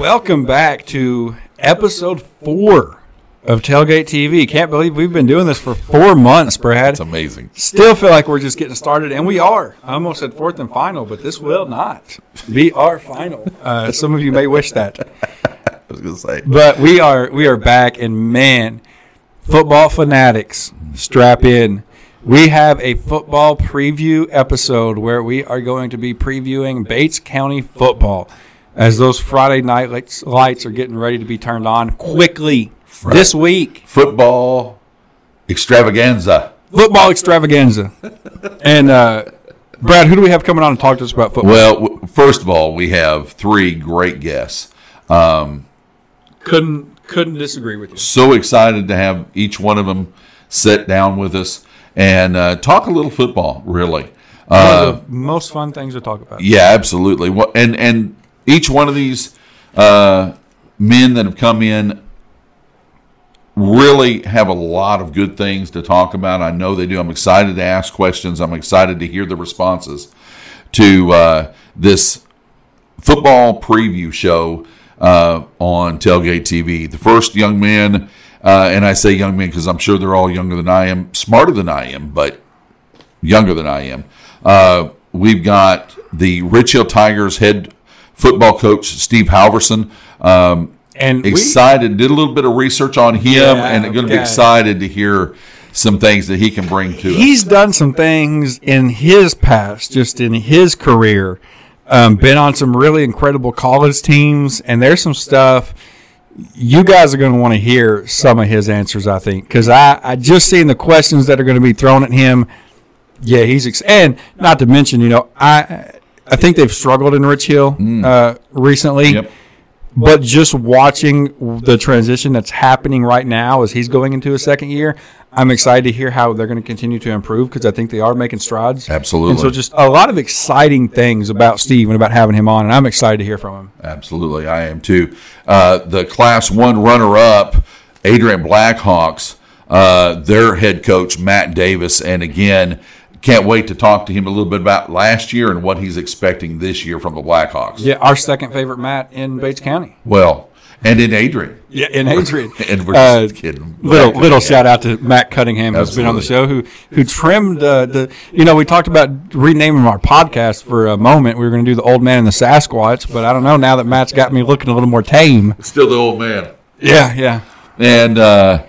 Welcome back to episode four of Tailgate TV. Can't believe we've been doing this for four months, Brad. It's amazing. Still feel like we're just getting started, and we are. I almost said fourth and final, but this will not be our final. Uh, some of you may wish that, I was gonna say. but we are we are back, and man, football fanatics, strap in. We have a football preview episode where we are going to be previewing Bates County football as those Friday night lights, lights are getting ready to be turned on quickly this week. Football extravaganza. Football extravaganza. and uh, Brad, who do we have coming on to talk to us about football? Well, w- first of all, we have three great guests. Um, couldn't couldn't disagree with you. so excited to have each one of them sit down with us and uh, talk a little football. Really, One uh, of the most fun things to talk about. yeah, absolutely. What and and each one of these uh, men that have come in really have a lot of good things to talk about. I know they do. I'm excited to ask questions. I'm excited to hear the responses to uh, this football preview show uh, on Tailgate TV. The first young man, uh, and I say young man because I'm sure they're all younger than I am, smarter than I am, but younger than I am. Uh, we've got the Rich Hill Tigers head football coach Steve Halverson. Um, And we, excited, did a little bit of research on him, Yeah, and going to be excited to hear some things that he can bring to us. he's done some things in his past, just in his career. Um, been on some really incredible college teams, and there's some stuff you guys are going to want to hear some of his answers. I think because I, I just seen the questions that are going to be thrown at him. Yeah, he's ex- and not to mention, you know, I I think they've struggled in Rich Hill uh, recently. Yep. But just watching the transition that's happening right now as he's going into his second year, I'm excited to hear how they're going to continue to improve because I think they are making strides. Absolutely. And so just a lot of exciting things about Steve and about having him on, and I'm excited to hear from him. Absolutely, I am too. Uh, the Class One runner-up, Adrian Blackhawks, uh, their head coach Matt Davis, and again, can't wait to talk to him a little bit about last year and what he's expecting this year from the Blackhawks. Yeah, our second favorite Matt in Bates County. Well, and in Adrian, Yeah, in Adrian. and we're Uh, just kidding. Little little shout out to Matt Cunningham who's been on the show who who trimmed uh, the you know we talked about renaming our podcast for a moment we were going to do the old man and the Sasquatch but I don't know now that Matt's got me looking a little more tame Still the old man. yeah yeah and uh,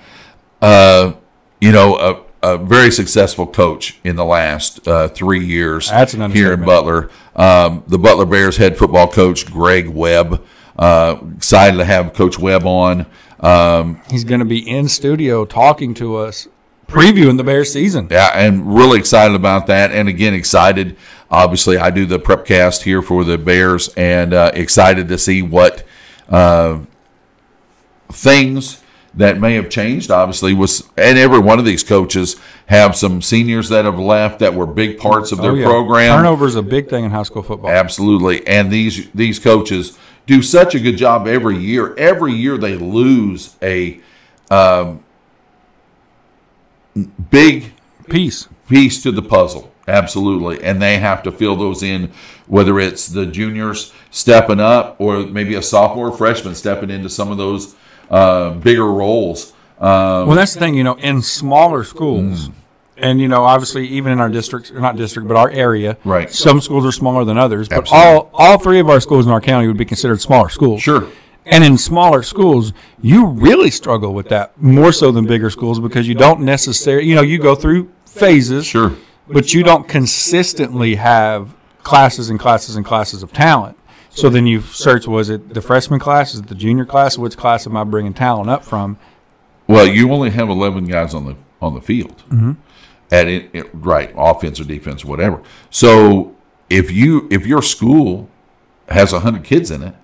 uh, you know a, very successful coach in the last uh, three years That's an here in. Butler. Um, the Butler Bears head football coach Greg Webb. Uh, excited to have Coach Webb on. Um, he's going to be in studio talking to us previewing the Bears season yeah, and really excited about that. And again, excited. Obviously, I do the prep cast here for the Bears, and uh, excited to see what uh, things that may have changed. Obviously, was and every one of these coaches have some seniors that have left that were big parts of their Oh, yeah. program. turnover is a big thing in high school football Absolutely, and these these coaches do such a good job every year. Every year they lose a um, big piece piece to the puzzle. Absolutely. And they have to fill those in, whether it's the juniors stepping up or maybe a sophomore or freshman stepping into some of those uh, bigger roles. Um, Well, that's the thing, you know, in smaller schools, Mm. and you know, obviously, even in our district, or not district, but our area, Right. Some schools are smaller than others, but Absolutely. all all three of our schools in our county would be considered smaller schools. Sure. And in smaller schools, you really struggle with that more so than bigger schools because you don't necessarily, you know, you go through phases, Sure. but you don't consistently have classes and classes and classes of talent. So then you search: was it the freshman class? Is it the junior class? Which class am I bringing talent up from? Well, you only have 11 guys on the on the field. Mm-hmm. At it, it- right, offense or defense, whatever. So if you if your school has 100 kids in it,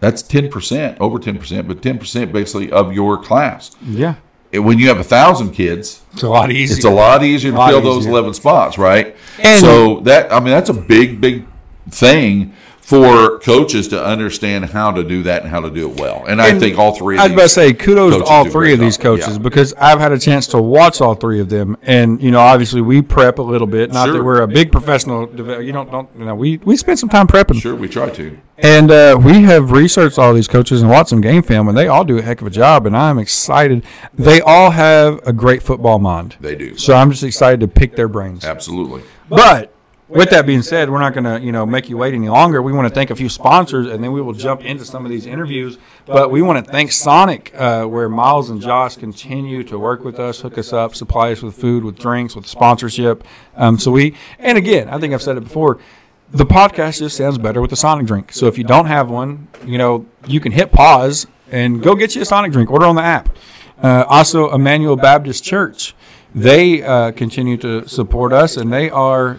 that's 10%, over 10%, but 10% basically of your class. Yeah, And when you have a thousand kids, it's a lot easier. it's a lot easier to Lot fill those 11 spots, right? And- so that I mean that's a big big thing for coaches to understand how to do that and how to do it well. And, I think all three. Of I was about to say kudos to all three of these coaches Yeah. because I've had a chance to watch all three of them, and you know, obviously we prep a little bit. Not that we're a big professional. You don't, don't you know? We we spend some time prepping, Sure, we try to. and uh, we have researched all these coaches and watched some game film, and they all do a heck of a job. And I'm excited. They all have a great football mind. They do. So I'm just excited to pick their brains. Absolutely. But with that being said, we're not going to you know make you wait any longer. We want to thank a few sponsors, and then we will jump into some of these interviews. But we want to thank Sonic, uh, where Miles and Josh continue to work with us, hook us up, supply us with food, with drinks, with sponsorship. Um, so we, and again, I think I've said it before. The podcast just sounds better with a Sonic drink. So if you don't have one, you know you can hit pause and go get you a Sonic drink. Order on the app. Uh, also, Emmanuel Baptist Church, they uh, continue to support us, and they are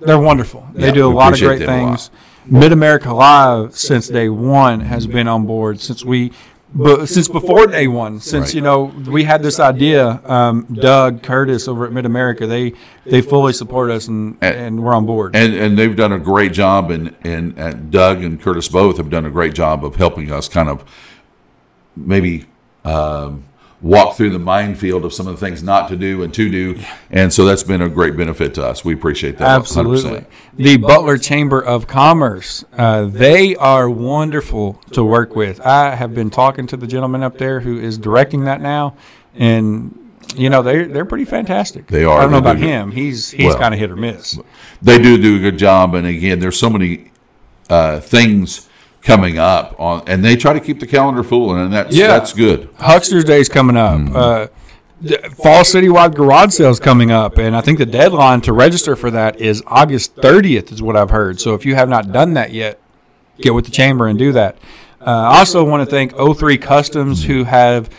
they're wonderful. They Yeah, do a lot of great them a lot. things. Mid America Live since day one has been on board since we. But since before day one, since Right. you know we had this idea, um, Doug Curtis over at Mid America, they they fully support us and And- and we're on board. And and they've done a great job, and and, and Doug and Curtis both have done a great job of helping us kind of maybe um, walk through the minefield of some of the things not to do and to do, and so that's been a great benefit to us. We appreciate that. 100%. Absolutely. The Butler Chamber of Commerce, uh, they are wonderful to work with. I have been talking to the gentleman up there who is directing that now, and you know they're they're pretty fantastic. They are. I don't know about do. him. He's he's Well, kind of hit or miss. They do do a good job, and again, there's so many uh, things coming up on, and they try to keep the calendar full, and that's Yeah. that's good. Huckster's Day's coming up. Mm-hmm. Uh, Fall Citywide Garage Sales coming up, and I think the deadline to register for that is August 30th, is what I've heard. So if you have not done that yet, get with the chamber and do that. Uh, I also want to thank O3 Customs who have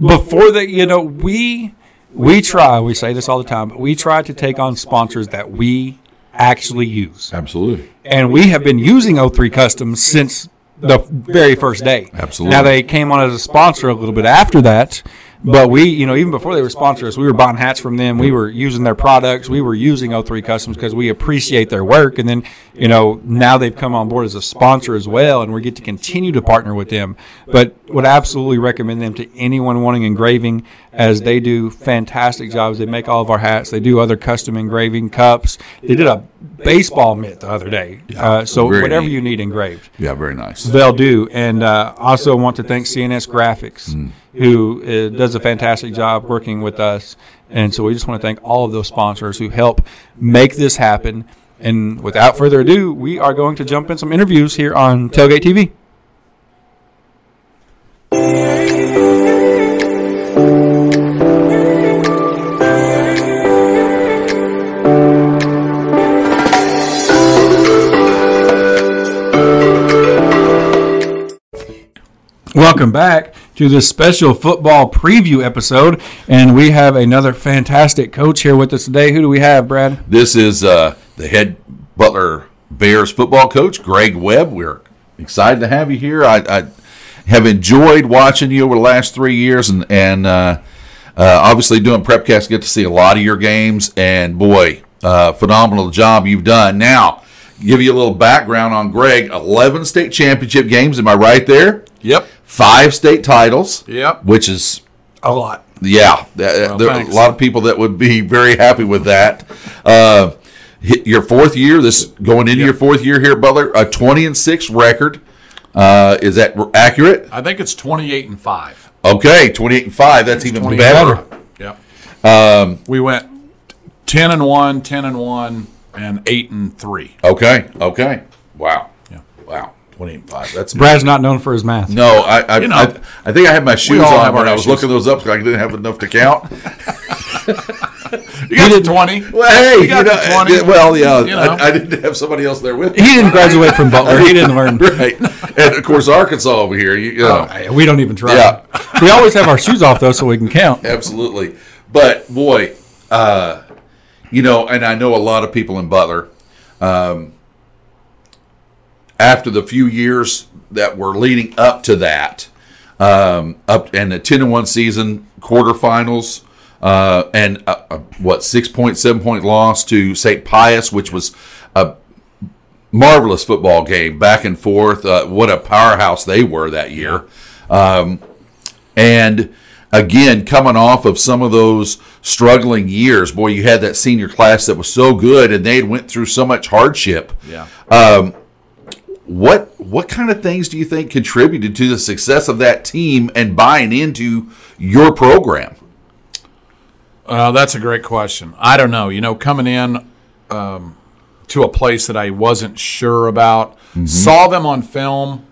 before that you know, we we try. We say this all the time, but we try to take on sponsors that we actually use Absolutely. and we have been using O3 Customs since the very first day. Absolutely. Now they came on as a sponsor a little bit after that, but we, you know, even before they were sponsors, we were buying hats from them. We were using their products. We were using O3 Customs because we appreciate their work. And then, you know, now they've come on board as a sponsor as well, and we get to continue to partner with them. But would absolutely recommend them to anyone wanting engraving, as they do fantastic jobs. They make all of our hats. They do other custom engraving cups. They did a baseball mitt the other day. Uh, so whatever you need engraved, Yeah, very nice. they'll do. And uh, also want to thank CNS Graphics, Mm. Who uh, does a fantastic job working with us. And so we just want to thank all of those sponsors who help make this happen. And without further ado, we are going to jump in some interviews here on Tailgate TV. Welcome back to this special football preview episode. And we have another fantastic coach here with us today. Who do we have, Brad? This is uh, the head Butler Bears football coach, Greg Webb. We're excited to have you here. I, I have enjoyed watching you over the last three years, and and uh, uh, obviously doing Prepcast. Get to see a lot of your games, and boy, uh, phenomenal job you've done. Now, give you a little background on Greg. Eleven state championship games. Am I right there? Yep. Five state titles. Yep. Which is A lot. yeah, th- there are a lot of people that would be very happy with that. Uh, your fourth year, this going into your fourth year here at Butler, a twenty and six record. Uh, is that accurate? I think it's 28 and 5. Okay, twenty eight and five. That's even better. and five. Yep. Um, we went 10 and 1, 10 and 1, and 8 and 3. Okay, okay. Wow, Yeah. wow. Twenty eight and five. That's Brad's not known for his math. no. I I, You know. I I think I had my shoes on have when I was issues. looking those up because I didn't have enough to count. You got to 20. Well, hey, you got know, 20. yeah, well, yeah, You know. I, I didn't have somebody else there with me. He didn't graduate from Butler. He didn't learn. right. And of course, Arkansas over here. You, you know, We don't even try. Yeah. We always have our shoes off, though, so we can count. absolutely. But boy, uh, you know, and I know a lot of people in Butler. Um, after the few years that were leading up to that, um, up and the ten and one season quarterfinals, uh, and uh, uh, what six point seven point loss to St. Pius, which was a marvelous football game, back and forth. Uh, what a powerhouse they were that year. Um, and again, coming off of some of those struggling years, boy, you had that senior class that was so good, and they went through so much hardship. Yeah. Um, what what kind of things do you think contributed to the success of that team and buying into your program? Uh, that's a great question. I don't know. You know, coming in um, to a place that I wasn't sure about, saw them on film,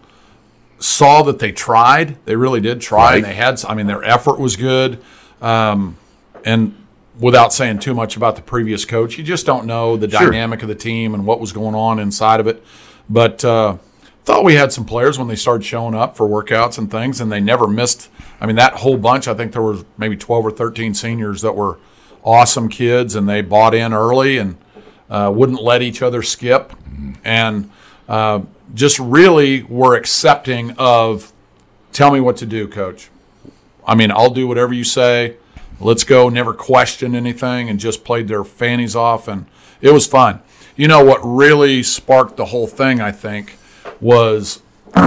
saw that they tried. They really did try, Right. and they had. I mean, their effort was good. Um, and without saying too much about the previous coach, you just don't know the Sure. dynamic of the team and what was going on inside of it. But uh, thought we had some players when they started showing up for workouts and things, and they never missed. I mean, that whole bunch. I think there was maybe twelve or thirteen seniors that were awesome kids, and they bought in early and uh, wouldn't let each other skip, and uh, just really were accepting of. Tell me what to do, coach. I mean, I'll do whatever you say. Let's go. Never question anything, and just played their fannies off, and it was fun. You know what really sparked the whole thing? I think was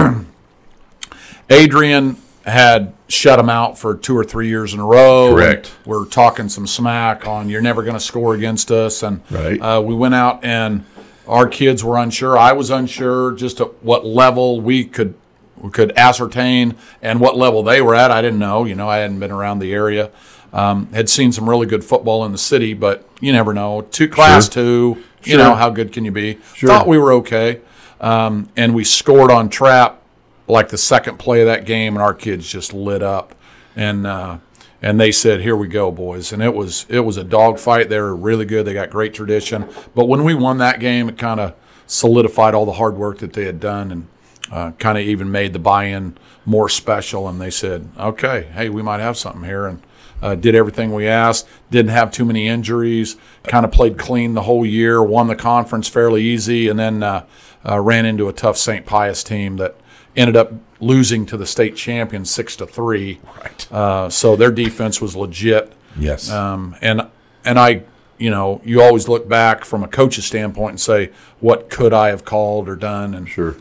Adrian had shut him out for two or three years in a row. Correct. We're talking some smack on you're never going to score against us, and Right. uh, we went out and our kids were unsure. I was unsure just at what level we could we could ascertain and what level they were at. I didn't know. You know, I hadn't been around the area. Um, had seen some really good football in the city, but you never know. Two class two, you know how good can you be? Thought we were okay, um, and we scored on trap like the second play of that game, and our kids just lit up, and uh, and they said, "Here we go, boys!" And it was it was a dogfight. They were really good. They got great tradition. But when we won that game, it kind of solidified all the hard work that they had done, and uh, kind of even made the buy-in more special. And they said, "Okay, hey, we might have something here." And uh, did everything we asked. Didn't have too many injuries. Kind of played clean the whole year. Won the conference fairly easy, and then uh, uh, ran into a tough St. Pius team that ended up losing to the state champion six to three. Right. Uh, so their defense was legit. Yes. Um, and and I, you know, you always look back from a coach's standpoint and say, what could I have called or done? And sure.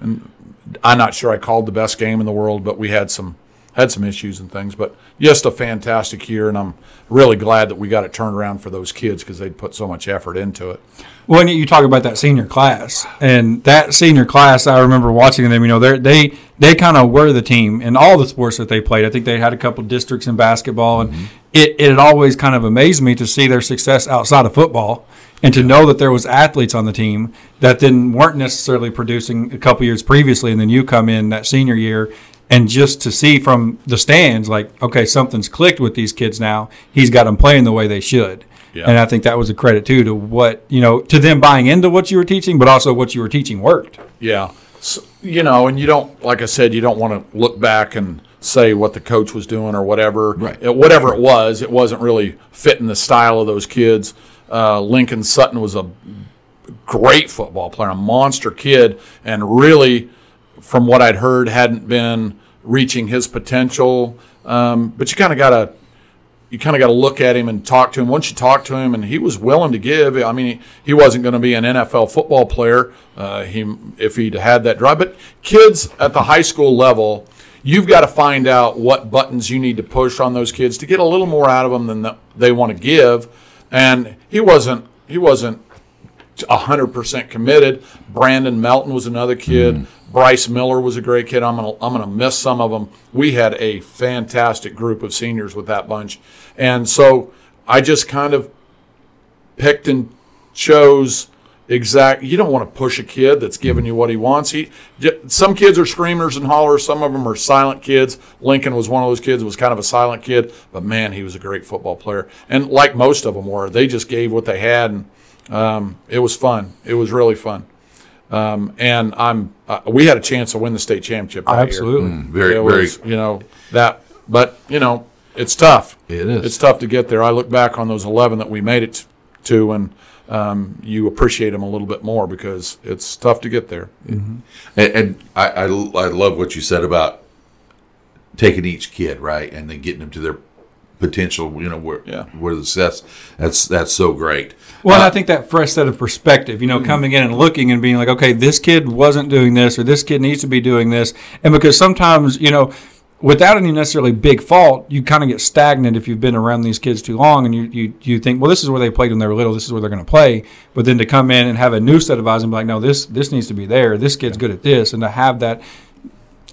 And I'm not sure I called the best game in the world, but we had some had some issues and things. But just a fantastic year, and I'm really glad that we got it turned around for those kids because they'd put so much effort into it. When you talk about that senior class, and that senior class, I remember watching them. You know, they they they kind of were the team in all the sports that they played. I think they had a couple districts in basketball, and mm-hmm. it it always kind of amazed me to see their success outside of football, and to know that there was athletes on the team that then weren't necessarily producing a couple years previously, and then you come in that senior year. And just to see from the stands, like, okay, something's clicked with these kids now. He's got them playing the way they should. Yeah. And I think that was a credit too to what you know to them buying into what you were teaching, but also what you were teaching worked. Yeah. So, you know, and you don't, like I said, you don't want to look back and say what the coach was doing or whatever. Right. It- whatever it was, it wasn't really fitting the style of those kids. Uh, Lincoln Sutton was a great football player, a monster kid, and really, from what I'd heard, hadn't been reaching his potential. Um, but you kind of got to you kind of got to look at him and talk to him. Once you talk to him, and he was willing to give. I mean, he, wasn't going to be an NFL football player. Uh, he if he'd had that drive. But kids at the high school level, you've got to find out what buttons you need to push on those kids to get a little more out of them than the, they want to give. And he wasn't. He wasn't hundred percent committed. Brandon Melton was another kid. Bryce Miller was a great kid. I'm gonna I'm gonna miss some of them. We had a fantastic group of seniors with that bunch, and so I just kind of picked and chose exact. You don't want to push a kid that's giving you what he wants. He some kids are screamers and hollers. Some of them are silent kids. Lincoln was one of those kids. Was kind of a silent kid, but man, he was a great football player. And like most of them were, they just gave what they had, and um, it was fun. It was really fun. Um, and I'm uh, we had a chance to win the state championship. That year. Absolutely. very, It very. was, you know that, but you know it's tough. It is. It's tough to get there. I look back on those eleven that we made it to, and um, you appreciate them a little bit more because it's tough to get there. And, and I, I, I love what you said about taking each kid right and then getting them to their potential. You know where Yeah. where the success. That's that's so great. Well, and I uh, think that fresh set of perspective, you know, hmm. coming in and looking and being like, okay, this kid wasn't doing this, or this kid needs to be doing this, and because sometimes, you know, without any necessarily big fault, you kind of get stagnant if you've been around these kids too long, and you you, you think, well, this is where they played when they were little, this is where they're going to play, but then to come in and have a new set of eyes and be like, no, this this needs to be there, this kid's good at this, and to have that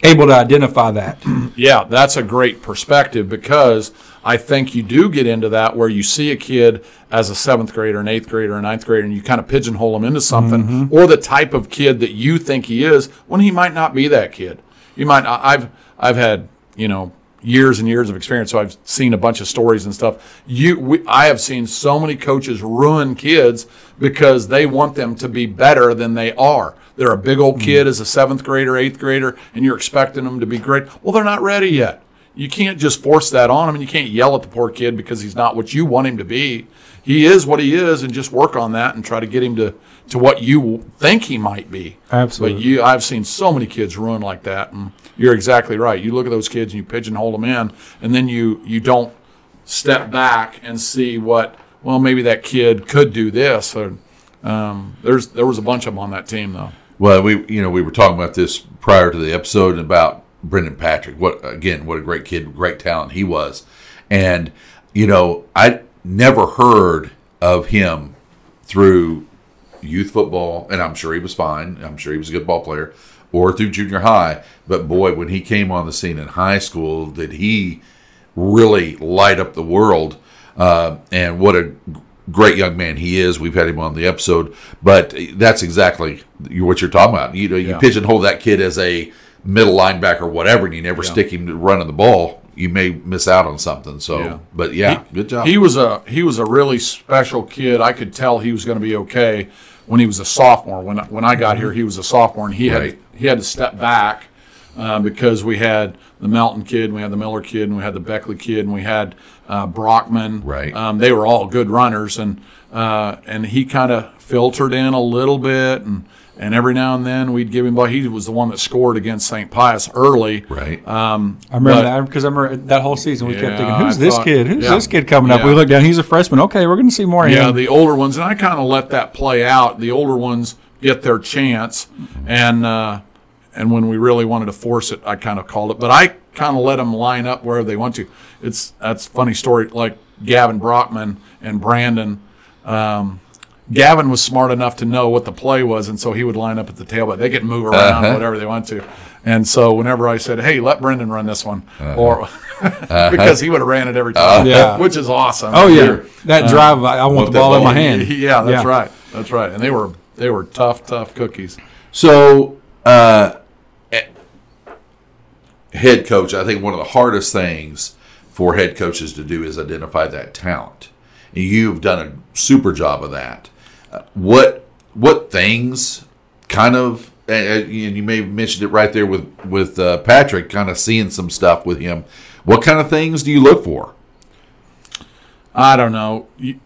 able to identify that. Yeah, that's a great perspective because I think you do get into that where you see a kid as a seventh grader, an eighth grader, a ninth grader, and you kind of pigeonhole him into something, mm-hmm. or the type of kid that you think he is when he might not be that kid. You might. I've I've had you know years and years of experience, so I've seen a bunch of stories and stuff. You, we, I have seen so many coaches ruin kids because they want them to be better than they are. They're a big old mm-hmm. kid as a seventh grader, eighth grader, and you're expecting them to be great. Well, they're not ready mm-hmm. yet. You can't just force that on him, and you can't yell at the poor kid because he's not what you want him to be. He is what he is, and just work on that and try to get him to, to what you think he might be. Absolutely. But you, I've seen so many kids ruin like that, and you're exactly right. You look at those kids and you pigeonhole them in, and then you you don't step back and see what. Well, maybe that kid could do this. Or um, there's there was a bunch of them on that team though. Well, we you know we were talking about this prior to the episode about Brendan Patrick. What again? What a great kid, great talent he was, and you know I never heard of him through youth football, and I'm sure he was fine. I'm sure he was a good ball player, or through junior high. But boy, when he came on the scene in high school, did he really light up the world? Uh, and what a great young man he is. We've had him on the episode, but that's exactly what you're talking about. You know, you Yeah. pigeonhole that kid as a middle linebacker or whatever, and you never stick him running the ball. You may miss out on something. So, Yeah. but yeah, good job. He was a he was a really special kid. I could tell he was going to be okay when he was a sophomore. When when I got here, he was a sophomore, and he Right. had he had to step back uh, because we had the Melton kid, we had the Miller kid, and we had the Beckley kid, and we had uh, Brockman. Right. Um, they were all good runners, and uh, and he kind of filtered in a little bit, and and every now and then we'd give him. But he was the one that scored against St. Pius early. right. Um, I remember but- that because I remember that whole season we kept thinking, "Who's I this thought- kid? Who's yeah. this kid coming up?" Yeah. We look down; he's a freshman. Okay, we're going to see more of Yeah, him. the older ones, and I kind of let that play out. The older ones get their chance, and uh, and when we really wanted to force it, I kind of called it. But I kind of let them line up wherever they want to. It's that's a funny story. Like Gavin Brockman and Brandon. Um, Gavin was smart enough to know what the play was, and so he would line up at the tailback. They could move around Uh-huh. whatever they want to. And so whenever I said, "Hey, let Brendan run this one," Uh-huh. or because he would have ran it every time, Yeah. which is awesome. oh yeah, that drive! I, I want want the that ball in my ball. hand. Yeah, that's right. That's right. And they were they were tough, tough cookies. So, uh, eh, head coach, I think one of the hardest things for head coaches to do is identify that talent. And you've done a super job of that. Uh, what what things kind of and you may have mentioned it right there with with uh, Patrick, kind of seeing some stuff with him. What kind of things do you look for? I don't know. You,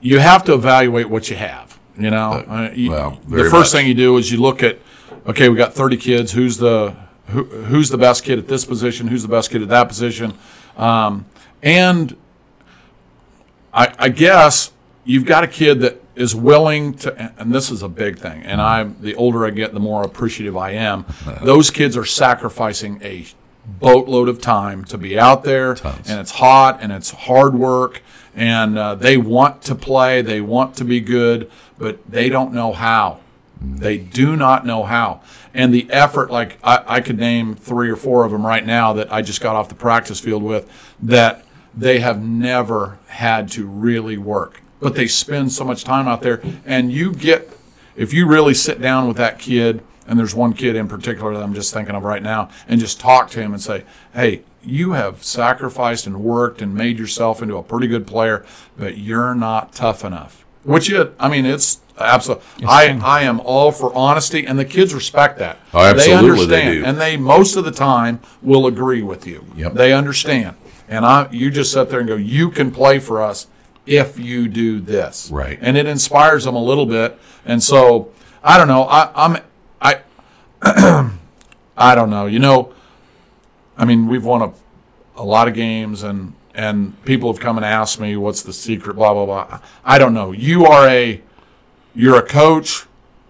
you have to evaluate what you have. You know, Uh, you- well, the first much. thing you do is you look at, okay, we got 30 kids. Who's the who, who's the best kid at this position? Who's the best kid at that position? Um, and I, I guess you've got a kid that is willing to, and this is a big thing. And I'm the older I get, the more appreciative I am. Those kids are sacrificing a boatload of time to be out there, and it's hot and it's hard work, and uh, they want to play, they want to be good, but they don't know how. They do not know how. And the effort, like I, I could name three or four of them right now that I just got off the practice field with, that they have never had to really work. But they spend so much time out there. And you get, if you really sit down with that kid, and there's one kid in particular that I'm just thinking of right now, and just talk to him and say, hey, you have sacrificed and worked and made yourself into a pretty good player, but you're not tough enough. Which it, I mean, it's absolutely. I I am all for honesty, and the kids respect that. Oh, absolutely they they understand, do. and they most of the time will agree with you. Yep. They understand, and I you just sit there and go, you can play for us if you do this, Right. And it inspires them a little bit, and so I don't know. I, I'm I I don't know. You know, I mean, we've won a, a lot of games, and and people have come and asked me what's the secret blah blah blah i don't know you are a you're a coach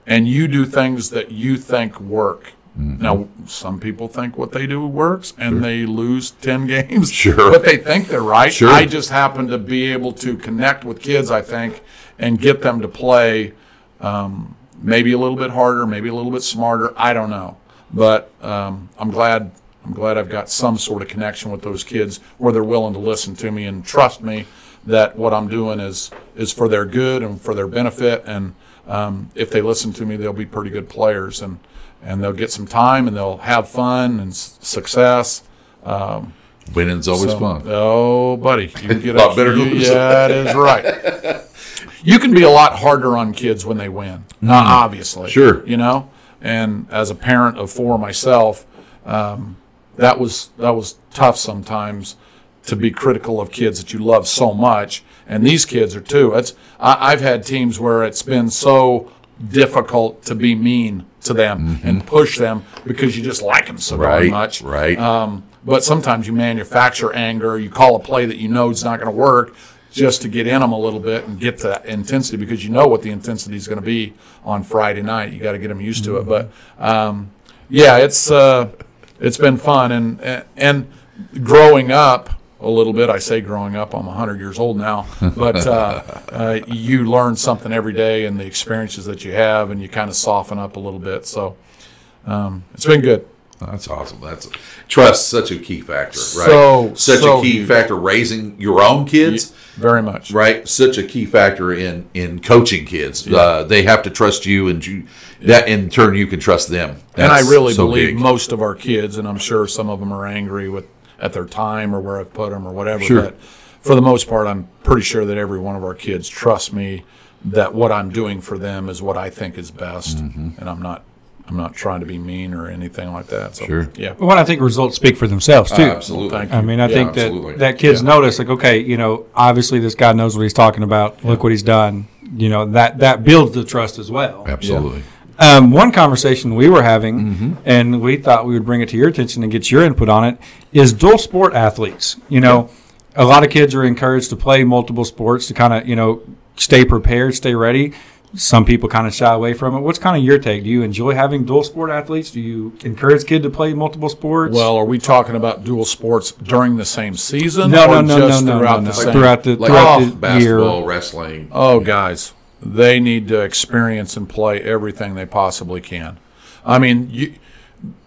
and you do things that you think work now some people think what they do works and they lose 10 games. Sure. but they think they're right. Sure. i just happen to be able to connect with kids i think and get them to play um, maybe a little bit harder maybe a little bit smarter. I don't know. But um, i'm glad i'm glad i've got some sort of connection with those kids where they're willing to listen to me and trust me that what i'm doing is is for their good and for their benefit. And um, if they listen to me they'll be pretty good players. And and they'll get some time and they'll have fun and s- success Winning's always so- fun. Oh, buddy, you can get Lot a, better you- Yeah, that is right. you can be a lot harder on kids when they win. Uh, obviously, Mm. Sure. You know, and as a parent of four myself, um, that was that was tough sometimes to be critical of kids that you love so much, and these kids are too. It's I, I've had teams where it's been so difficult to be mean to them and push them because you just like them so very Mm-hmm. Right, much. right. Um, but sometimes you manufacture anger. You call a play that you know is not going to work just to get in them a little bit and get that intensity because you know what the intensity is going to be on Friday night. You got to get them used to it. But um, yeah, it's uh, it's been fun and and growing up a little bit. I say growing up. I'm 100 years old now, but uh, uh, you learn something every day and the experiences that you have, and you kind of soften up a little bit. So um, it's been good. That's awesome. That's trust such a key factor, right? So- such so a key huge. factor raising your own kids, Very much. right? Such a key factor in in coaching kids. Uh, they have to trust you, and you that in turn you can trust them. and I really so believe big. most of our kids, and I'm sure some of them are angry with at their time or where I've put them or whatever. Sure. But for the most part, I'm pretty sure that every one of our kids trust me that what I'm doing for them is what I think is best, Mm-hmm. and I'm not I'm not trying to be mean or anything like that. So, Sure. Yeah. Well, I think results speak for themselves too. absolutely. Thank you. I mean, I Yeah, think absolutely. that that kids notice, like, okay, you know, obviously this guy knows what he's talking about. Look what he's done. You know, that that builds the trust as well. Absolutely. Um, one conversation we were having, and we thought we would bring it to your attention and get your input on it, is dual sport athletes. You know, a lot of kids are encouraged to play multiple sports to kind of, you know, stay prepared, stay ready. Some people kind of shy away from it. What's kind of your take? Do you enjoy having dual sport athletes? Do you encourage kid to play multiple sports? Well, are we talking about dual sports during the same season? no, no, no, no, no, throughout no, the no. same? Throughout the Like throughout oh, the basketball, year. wrestling. Oh, guys, they need to experience and play everything they possibly can. I mean, you,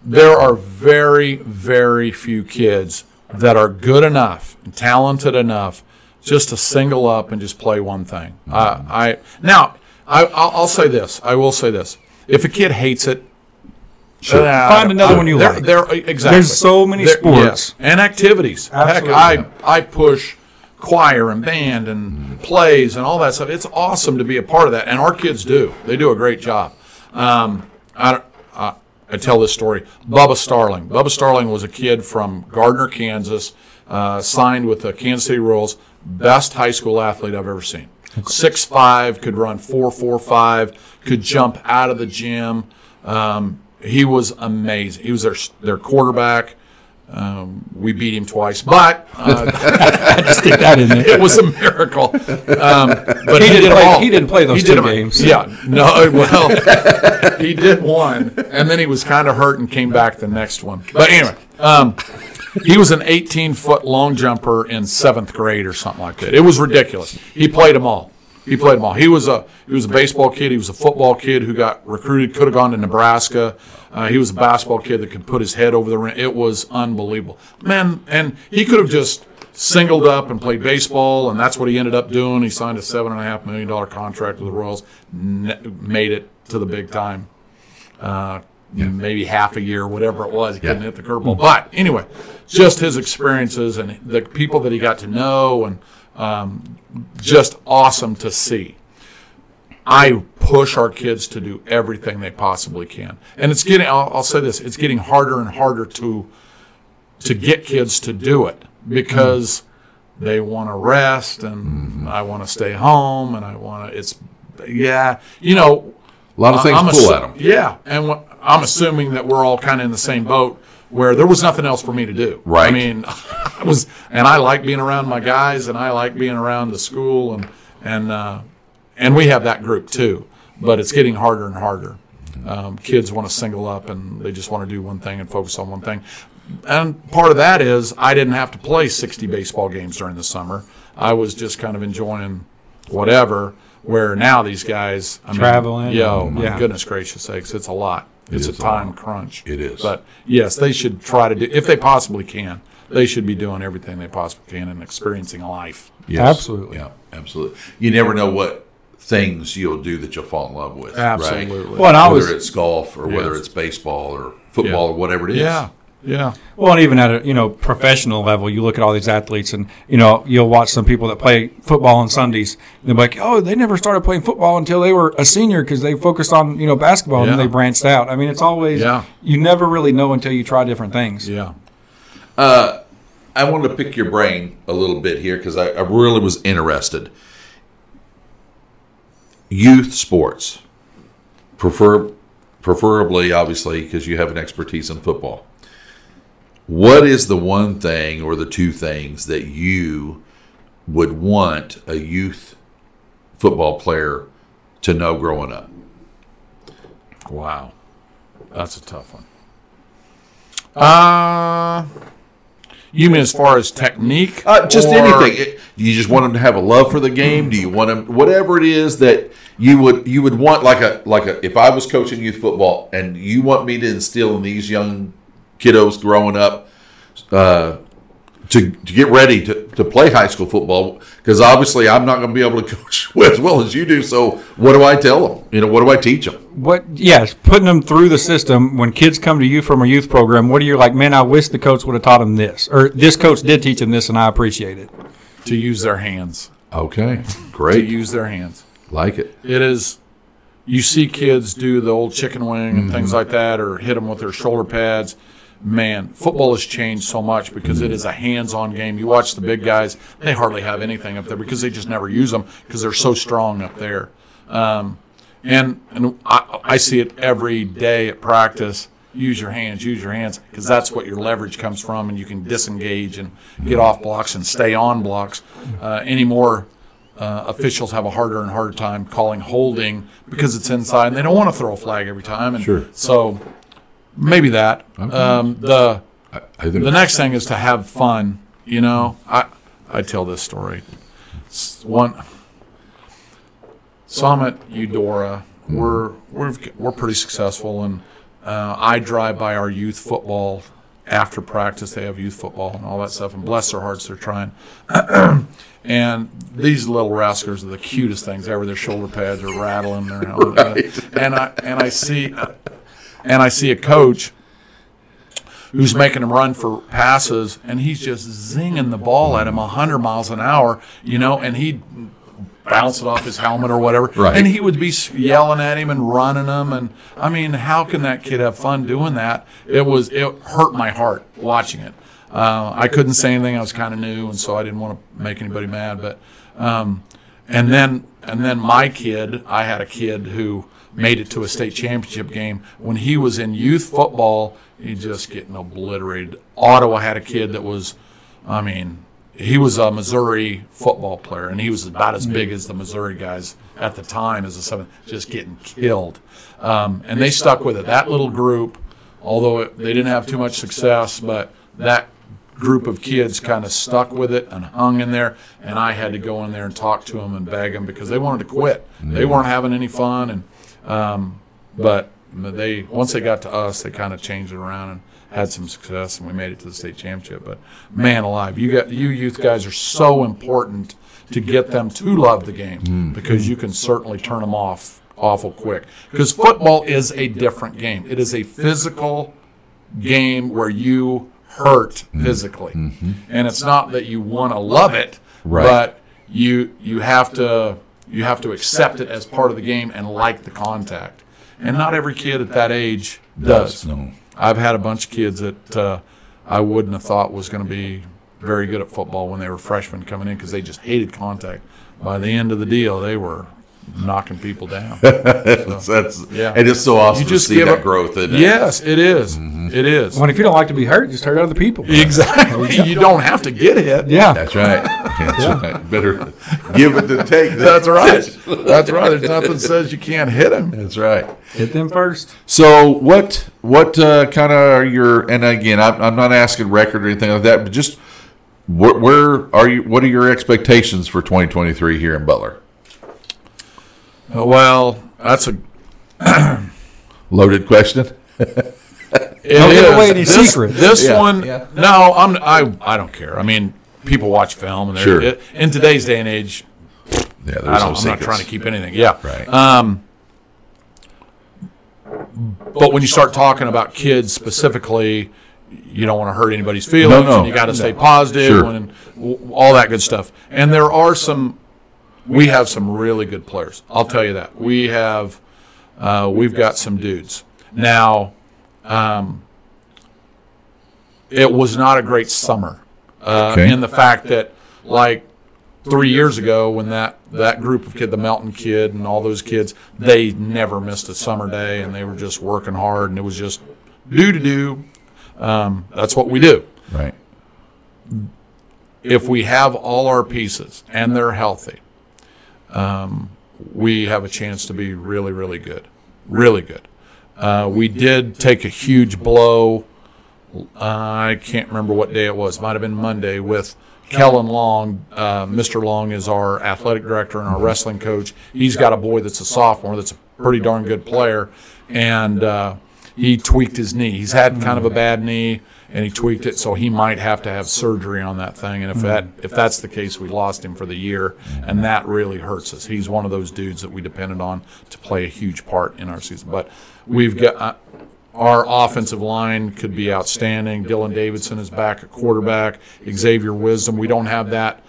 there are very, very few kids that are good enough and talented enough just to single up and just play one thing. I, I now, I, I'll, I'll say this. I will say this. If a kid hates it, Sure. uh, Find another one you there- like. there- exactly. There's so many There- sports. yeah. and activities. Absolutely. Heck, I I push choir and band and plays and all that stuff. It's awesome to be a part of that, and our kids do. They do a great job. Um, I, I, I tell this story. Bubba Starling. Bubba Starling was a kid from Gardner, Kansas, uh, signed with the Kansas City Royals. Best high school athlete I've ever seen. Six five, could run four four five, could jump out of the gym. Um, he was amazing. He was their their quarterback. Um, we beat him twice, but uh, Stick that in there. it was a miracle. Um, but He he, didn't play- he didn't play those did two games. Yeah, no. Well, he did one, and then he was kind of hurt and came back the next one. But anyway, um, he was an 18 foot long jumper in seventh grade or something like that. It was ridiculous. He played them all. He played them all. He was a he was a baseball kid. He was a football kid who got recruited. Could have gone to Nebraska. Uh, he was a basketball kid that could put his head over the rim. It was unbelievable, man. And he could have just singled up and played baseball, and that's what he ended up doing. He signed a seven and a half million dollar contract with the Royals, made it to the big time. Uh, Maybe half a year, whatever it was, he couldn't hit the curveball. But anyway, just his experiences and the people that he got to know, and um, just awesome to see. I push our kids to do everything they possibly can, and it's getting. I'll, I'll say this: it's getting harder and harder to to get kids to do it because they want to rest, and I want to stay home, and I want to. It's yeah, you know. A lot of things I'm pull assu- at them. Yeah, and I'm assuming that we're all kind of in the same boat. where there was nothing else for me to do. Right. I mean, I was, and I like being around my guys, and I like being around the school, and and uh, and we have that group too. But it's getting harder and harder. Um, kids want to single up, and they just want to do one thing and focus on one thing. And part of that is I didn't have to play 60 baseball games during the summer. I was just kind of enjoying whatever. Where now these guys, I mean, Traveling. Yo, my Yeah. goodness gracious sakes, it's a lot. It's a a time lot. crunch. It is. But yes, they should try to do if they possibly can. They should be doing everything they possibly can and experiencing life. Yes. Absolutely. Yeah, absolutely. You never know what things you'll do that you'll fall in love with. Absolutely. Right? Well, and I whether was it's golf or whether it's baseball or football Yeah. or whatever it is. Yeah, yeah. Well, and even at a you know professional level, you look at all these athletes, and you know you'll watch some people that play football on Sundays. And they're like, oh, they never started playing football until they were a senior because they focused on you know basketball and then they branched out. I mean, it's always Yeah. you never really know until you try different things. Yeah. Uh, I wanted to pick your brain a little bit here because I, I really was interested. Youth sports, prefer, preferably, obviously, because you have an expertise in football. What is the one thing or the two things that you would want a youth football player to know growing up? Wow, that's a tough one. Uh, you mean as far as technique? Uh, just anything. It- do you just want them to have a love for the game? Do you want them whatever it is that you would you would want like a like a if I was coaching youth football and you want me to instill in these young kiddos growing up uh, to, to get ready to, to play high school football because obviously I'm not going to be able to coach as well as you do. So what do I tell them? You know, what do I teach them? What? Yes, putting them through the system. When kids come to you from a youth program, what are you like? Man, I wish the coach would have taught them this, or this coach did teach them this, and I appreciate it. to use their hands. Okay, great. To great, use their hands. like it. It is. You see kids do the old chicken wing and things mm-hmm. like that, or hit them with their shoulder pads. Man, football has changed so much because it is a hands-on game. You watch the big guys; they hardly have anything up there because they just never use them because they're so strong up there. Um, and and I, I see it every day at practice. Use your hands, use your hands, because that's what your leverage comes from, and you can disengage and get off blocks and stay on blocks. Uh, anymore, uh, officials have a harder and harder time calling holding because it's inside, and they don't want to throw a flag every time. And Sure. So maybe that. Um, the I, I the next thing is to have fun. You know, I I tell this story. S- One, so I'm at Eudora. We're we're we're pretty successful, and uh, I drive by our youth football after practice. They have youth football and all that stuff, and bless their hearts, they're trying. and these little rascals are the cutest things ever. Their shoulder pads are rattling. Their and I and I see and I see a coach who's making him run for passes, and he's just zinging the ball at him 100 miles an hour, you know, and he'd bounce it off his helmet or whatever. Right. And he would be yelling at him and running him. And I mean, how can that kid have fun doing that? It was, it hurt my heart watching it. Uh, I couldn't say anything. I was kind of new, and so I didn't want to make anybody mad. But, um, and then, and then my kid, I had a kid who made it to a state championship game. When he was in youth football, he just getting obliterated. Ottawa had a kid that was, I mean, he was a Missouri football player, and he was about as big as the Missouri guys at the time as a seven, just getting killed. Um, and they stuck with it. That little group, although it, they didn't have too much success, but that group of kids kind of stuck with it and hung in there. And I had to go in there and talk to them and beg them because they wanted to quit. They weren't having any fun, and um, but they once they got to us, they kind of changed it around and had some success, and we made it to the state championship. But man alive, you got you youth guys are so important to get them to love the game hmm. because you can certainly turn them off awful quick. Because football is a different game. It is a physical game where you hurt hmm. physically, mm-hmm. and it's not that you want to love it, Right. but you you have to you have to accept it as part of the game and like the contact. And not every kid at that age does. No. I've had a bunch of kids that uh, I wouldn't have thought was going to be very good at football when they were freshmen coming in because they just hated contact. By the end of the deal, they were knocking people down. that's, that's Yeah. and it's so awesome You just to see give that a- growth in it. yes, it is. Mm-hmm. It is. Well, if you don't like to be hurt, just hurt other people. Exactly. You don't have to get hit. Yeah. That's right. That's right. Better give it to take. That's right. That's right. There's nothing that says you can't hit them. That's right. Hit them first. So what what uh, kind of are your and again I'm, I'm not asking record or anything like that, but just where, where are you? What are your expectations for 2023 here in Butler? Well, that's a Loaded question. It Don't give is. away any this, secrets. This Yeah, one, yeah. no, I'm I I don't care. I mean, people watch film, and they're Sure. it, in today's day and age. Yeah, there's I no don't, I'm not secrets. trying to keep anything. Yeah, Right. Um, but when you start talking about kids specifically, you don't want to hurt anybody's feelings, No, no. and you got to stay positive, Sure. and w- all that good stuff. And there are some, we have some really good players. I'll tell you that we have, uh, we've got some dudes now. Um, it was not a great summer, uh, Okay. in the fact that like three years ago when that that group of kid, the Melton kid, and all those kids, they never missed a summer day, and they were just working hard, and it was just do to do. Um, that's what we do. right. If we have all our pieces and they're healthy, um, we have a chance to be really, really good, really good. Uh, we did take a huge blow. I can't remember what day it was. Might have been Monday with Kellen Long. Uh, Mr. Long is our athletic director and our wrestling coach. He's got a boy that's a sophomore that's a pretty darn good player, and uh, he tweaked his knee. He's had kind of a bad knee, and he tweaked it, so he might have to have surgery on that thing. And if that if that's the case, we lost him for the year, and that really hurts us. He's one of those dudes that we depended on to play a huge part in our season. But we've got. Uh, our offensive line could be outstanding. Dylan Davidson is back at quarterback. Xavier Wisdom. We don't have that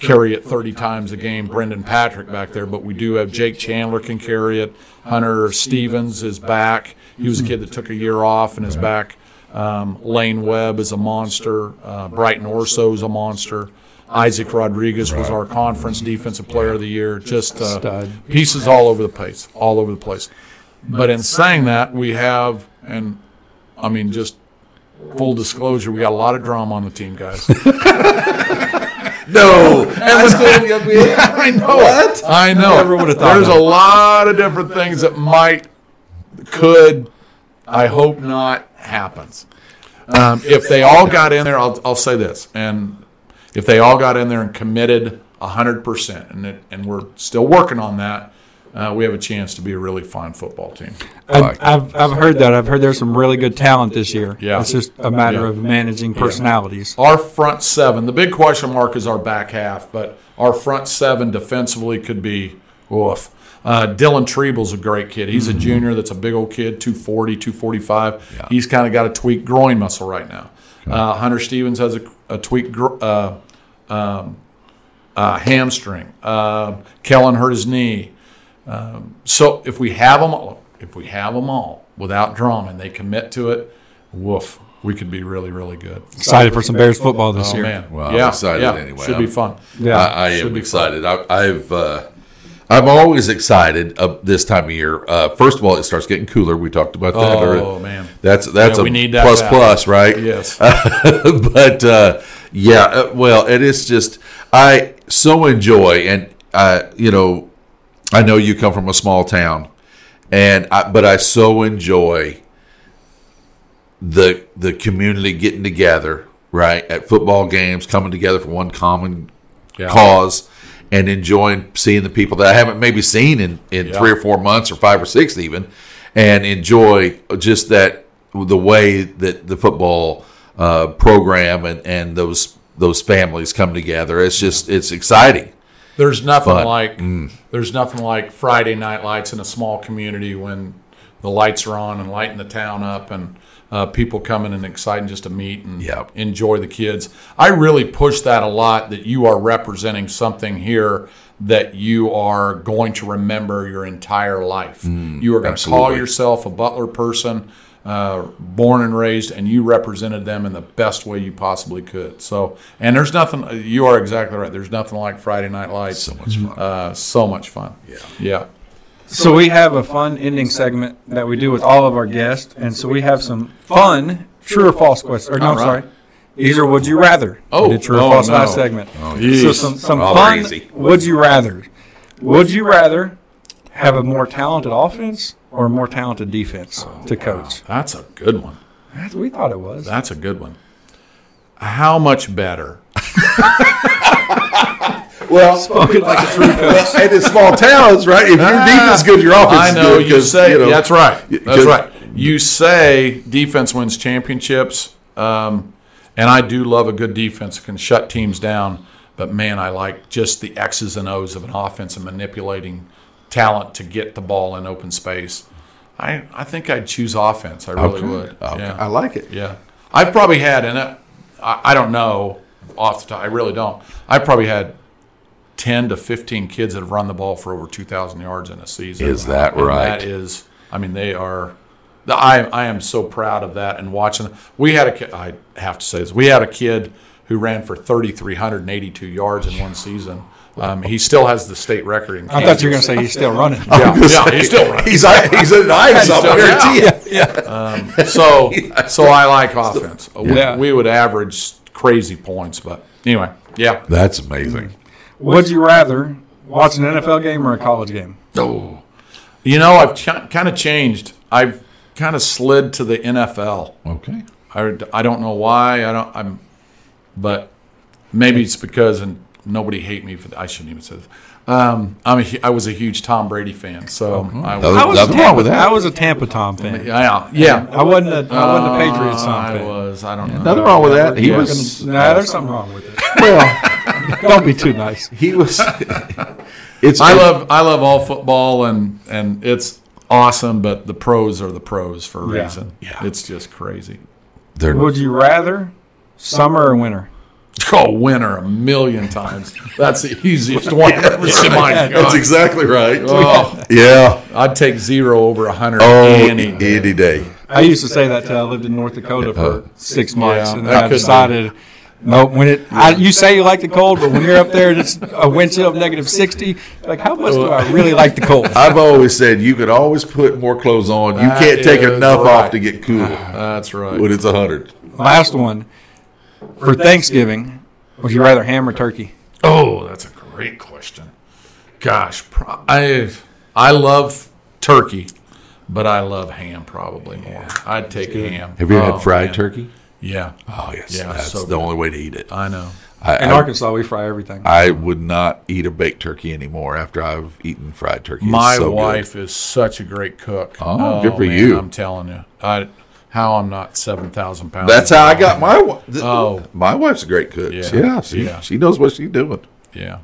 carry it 30 times a game. Brendan Patrick back there, but we do have Jake Chandler can carry it. Hunter Stevens is back. He was a kid that took a year off and is back. Um, Lane Webb is a monster. Uh, Brighton Orso is a monster. Isaac Rodriguez was our conference defensive player of the year. Just uh, pieces all over the place, all over the place. But in saying that, we have, and I mean, just full disclosure, we got a lot of drama on the team, guys. No, I know. What? I know. Never would've thought There's that. a lot of different things that might, could, I hope not happens. Um, if they all got in there, I'll, I'll say this, and if they all got in there and committed hundred percent, and it, and we're still working on that, uh, we have a chance to be a really fine football team. I've, I've, I've heard that. I've heard there's some really good talent this year. Yeah. It's just a matter Yeah. of managing personalities. Our front seven, the big question mark is our back half, but our front seven defensively could be woof. Uh, Dylan Treble's a great kid. He's Mm-hmm. a junior that's a big old kid, 240, 245. He's kind of got a tweaked groin muscle right now. Uh, Hunter Stevens has a, a tweaked gro- uh, um, uh, hamstring. Uh, Kellen hurt his knee. Um, so if we have them all, if we have them all without drama and they commit to it, woof, we could be really, really good. Excited for some Bears football this Oh year. man, Well, I'm yeah, excited yeah. anyway. Should be I'm- fun. Yeah. I, I Should am be excited. I, I've uh, I'm always excited uh, this time of year. Uh, first of all, it starts getting cooler. We talked about that. Oh man, that's that's Yeah, a we need that plus plus, right? yes. but uh, yeah, uh, well, it is just I so enjoy, and uh, you know, I know you come from a small town, and I, but I so enjoy the the community getting together, right, at football games, coming together for one common Yeah. cause, and enjoying seeing the people that I haven't maybe seen in in Yeah. three or four months or five or six even, and enjoy just that the way that the football uh, program and and those those families come together. It's just it's exciting. There's nothing Fun. like there's nothing like Friday night lights in a small community when the lights are on and lighting the town up and uh, people coming and exciting just to meet and Yep. enjoy the kids. I really push that a lot that you are representing something here that you are going to remember your entire life. you are going to call yourself a Butler person. uh, born and raised, and you represented them in the best way you possibly could. So, and there's nothing. You are exactly right. There's nothing like Friday Night Lights. So much fun. Uh, so much fun. Yeah. Yeah. So we have a fun ending segment that we do with all of our guests, and so we have some fun true or false questions. Or no, I'm sorry. These are would you rather. Oh, the true or oh, false no. last segment. Oh, so some some Oh, fun easy. would you rather. Would you rather have a more talented offense or a more talented defense oh, to coach? That's a good one. That's what we thought it was. That's a good one. How much better? Well, Spoken like a true coach. and in small towns, right? If your defense is good, your offense I is know good. you say you know, that's right. That's right. You say defense wins championships, um, and I do love a good defense that can shut teams down. But man, I like just the X's and O's of an offense and manipulating talent to get the ball in open space. I, I think I'd choose offense. I really Okay. would. Okay. Yeah. I like it. Yeah, I've probably had, and I, I don't know off the top. I really don't. I've probably had ten to fifteen kids that have run the ball for over two thousand yards in a season. Is that And right? That is. I mean, they are. I I am so proud of that and watching. We had a. ki- I have to say this. We had a kid who ran for thirty three hundred and eighty two yards in one season. Um, he still has the state record in. I thought you were going to say he's still running. Yeah, yeah, he's still running. He's he's an Ivy, I still- guarantee you. So, so I like offense. We- Yeah. We, would average crazy points, but anyway, yeah. That's amazing. Would you rather watch an NFL game or a college game? Oh, you know, I've ch- kind of changed. I've kind of slid to the NFL. Okay. I, I don't know why. I don't. I'm, but maybe it's because and nobody hate me for. I shouldn't even say this. Um, I'm a, hu- I was a huge Tom Brady fan, so I was. I was, a Nothing Tampa, wrong with that. I was a Tampa Tom fan. Yeah, yeah. I wasn't a, I wasn't a Patriots Tom I was. I don't know. Nothing wrong with that. He Yeah. was. Nah, there's something wrong with it. Well, don't be too nice. He was. It's. I love I love all football and and it's awesome, but the pros are the pros for a Yeah. reason. Yeah. It's just crazy. They're, Would you rather summer or winter? Oh, winner a million times. That's the easiest one ever. seen. My that's God. exactly right. Oh, Yeah. I'd take zero over a hundred Oh, any any, day. day. I used to say that till I lived in North Dakota for uh-huh. six months, Yeah, and then I could be. decided, no, when it, I, you say you like the cold, but when you're up there and it's a wind chill of negative sixty, like how much do I really like the cold? I've always said you could always put more clothes on. You That can't take enough right. off to get cool ah, That's right. when it's 100. Last one for Thanksgiving. Would you rather ham or turkey? Oh, that's a great question. Gosh, I I love turkey, but I love ham probably more. I'd take ham. Have you Oh, had fried man. turkey? Yeah, Oh, yes. Yeah, That's so the good. only way to eat it. I know. I, In I, Arkansas, we fry everything. I would not eat a baked turkey anymore after I've eaten fried turkey. My so good. wife is such a great cook. Oh, good oh, for man, you. I'm telling you, I how I'm not seven thousand pounds. That's how I got my wife. Oh. my wife's a great cook. Yeah. Yeah, she, Yeah. she knows what she's doing. Yeah.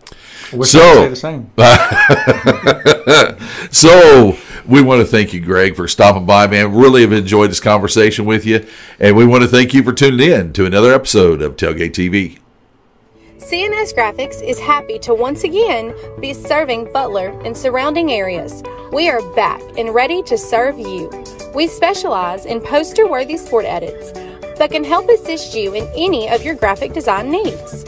Wish So- the same. So we want to thank you, Greg, for stopping by, man. Really have enjoyed this conversation with you, and we want to thank you for tuning in to another episode of Tailgate TV. CNS Graphics is happy to once again be serving Butler and surrounding areas. We are back and ready to serve you. We specialize in poster worthy sport edits, but can help assist you in any of your graphic design needs.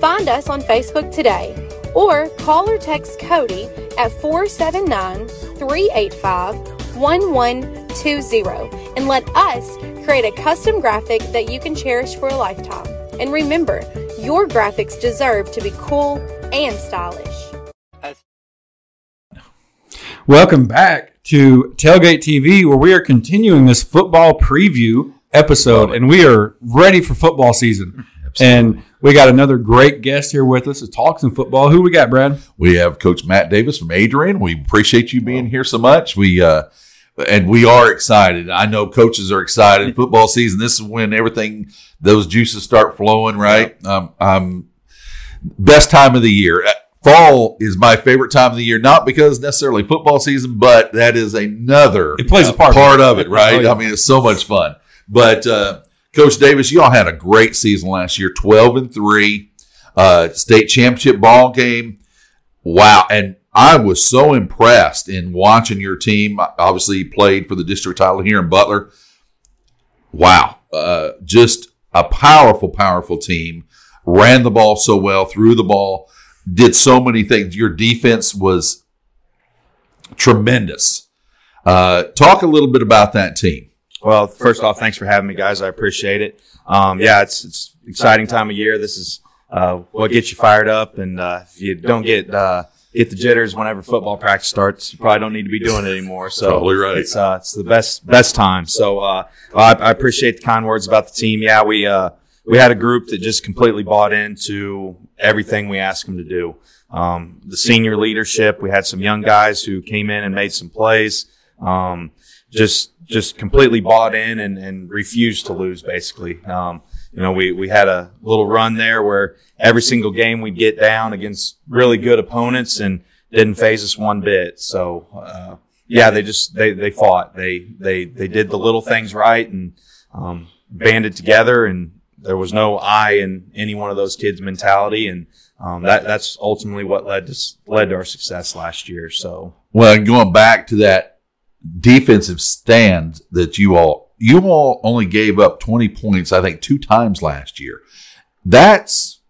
Find us on Facebook today or call or text Cody at 479 385 1120 and let us create a custom graphic that you can cherish for a lifetime. And remember, your graphics deserve to be cool and stylish. Welcome back to Tailgate TV, where we are continuing this football preview episode, and we are ready for football season. And we got another great guest here with us to talk some football. Who we got, Brad? We have Coach Matt Davis from Adrian. We appreciate you being here so much. We uh, and we are excited. I know coaches are excited. Football season. This is when everything those juices start flowing. Right. Um, um, best time of the year. Uh, Fall is my favorite time of the year, not because necessarily football season, but that is another It plays a part. part of it, right? Oh, yeah. I mean, it's so much fun. But uh, Coach Davis, you all had a great season last year, twelve and three, uh, state championship ball game. Wow! And I was so impressed in watching your team. Obviously, played for the district title here in Butler. wow, uh, just a powerful, powerful team. Ran the ball so well, threw the ball, did so many things. Your defense was tremendous. Uh, talk a little bit about that team. Well, first off, thanks for having me, guys. I appreciate it. Um, yeah, it's it's exciting time of year. This is uh, what gets you fired up, and uh, if you don't get uh, get the jitters whenever football practice starts, you probably don't need to be doing it anymore. So Probably right. It's uh, it's the best best time. So uh, I, I appreciate the kind words about the team. Yeah, we uh, we had a group that just completely bought into everything we asked them to do. Um, the senior leadership, we had some young guys who came in and made some plays. Um, just just completely bought in and, and refused to lose. Basically, um, you know, we we had a little run there where every single game we'd get down against really good opponents and didn't phase us one bit. So uh, yeah, they just they they fought. They they they did the little things right and um, banded together and there was no I in any one of those kids' mentality, and um, that that's ultimately what led to led to our success last year. So Well, going back to that defensive stand that you all you all only gave up 20 points I think two times last year. That's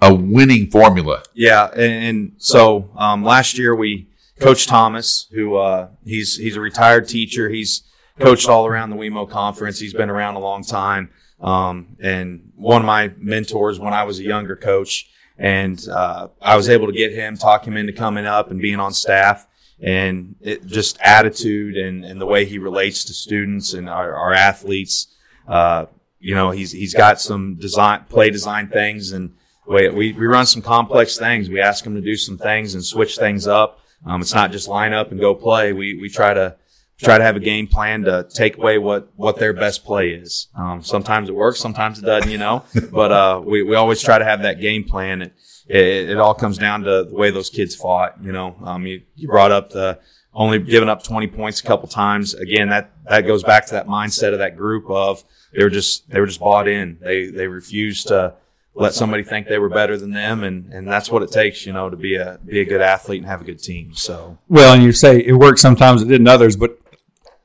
a winning formula. yeah, and, and so um, last year we Coach Thomas, who uh, he's he's a retired teacher. He's coached all around the WEMO conference. He's been around a long time, um, and one of my mentors when I was a younger coach. And uh, I was able to get him, talk him into coming up and being on staff. And it, just attitude and, and the way he relates to students and our, our athletes. Uh, you know, he's he's got some design play design things, and we, we we run some complex things. We ask him to do some things and switch things up. Um, it's not just line up and go play. We we try to try to have a game plan to take away what what their best play is. Um, sometimes it works, sometimes it doesn't, you know. But uh, we we always try to have that game plan. It, it, it all comes down to the way those kids fought. You know, um, you, you brought up the only giving up 20 points a couple times. Again, that that goes back to that mindset of that group of they were just they were just bought in. They they refused to let somebody think they were better than them, and and that's what it takes, you know, to be a be a good athlete and have a good team. So Well, and you say it worked sometimes, it didn't others, but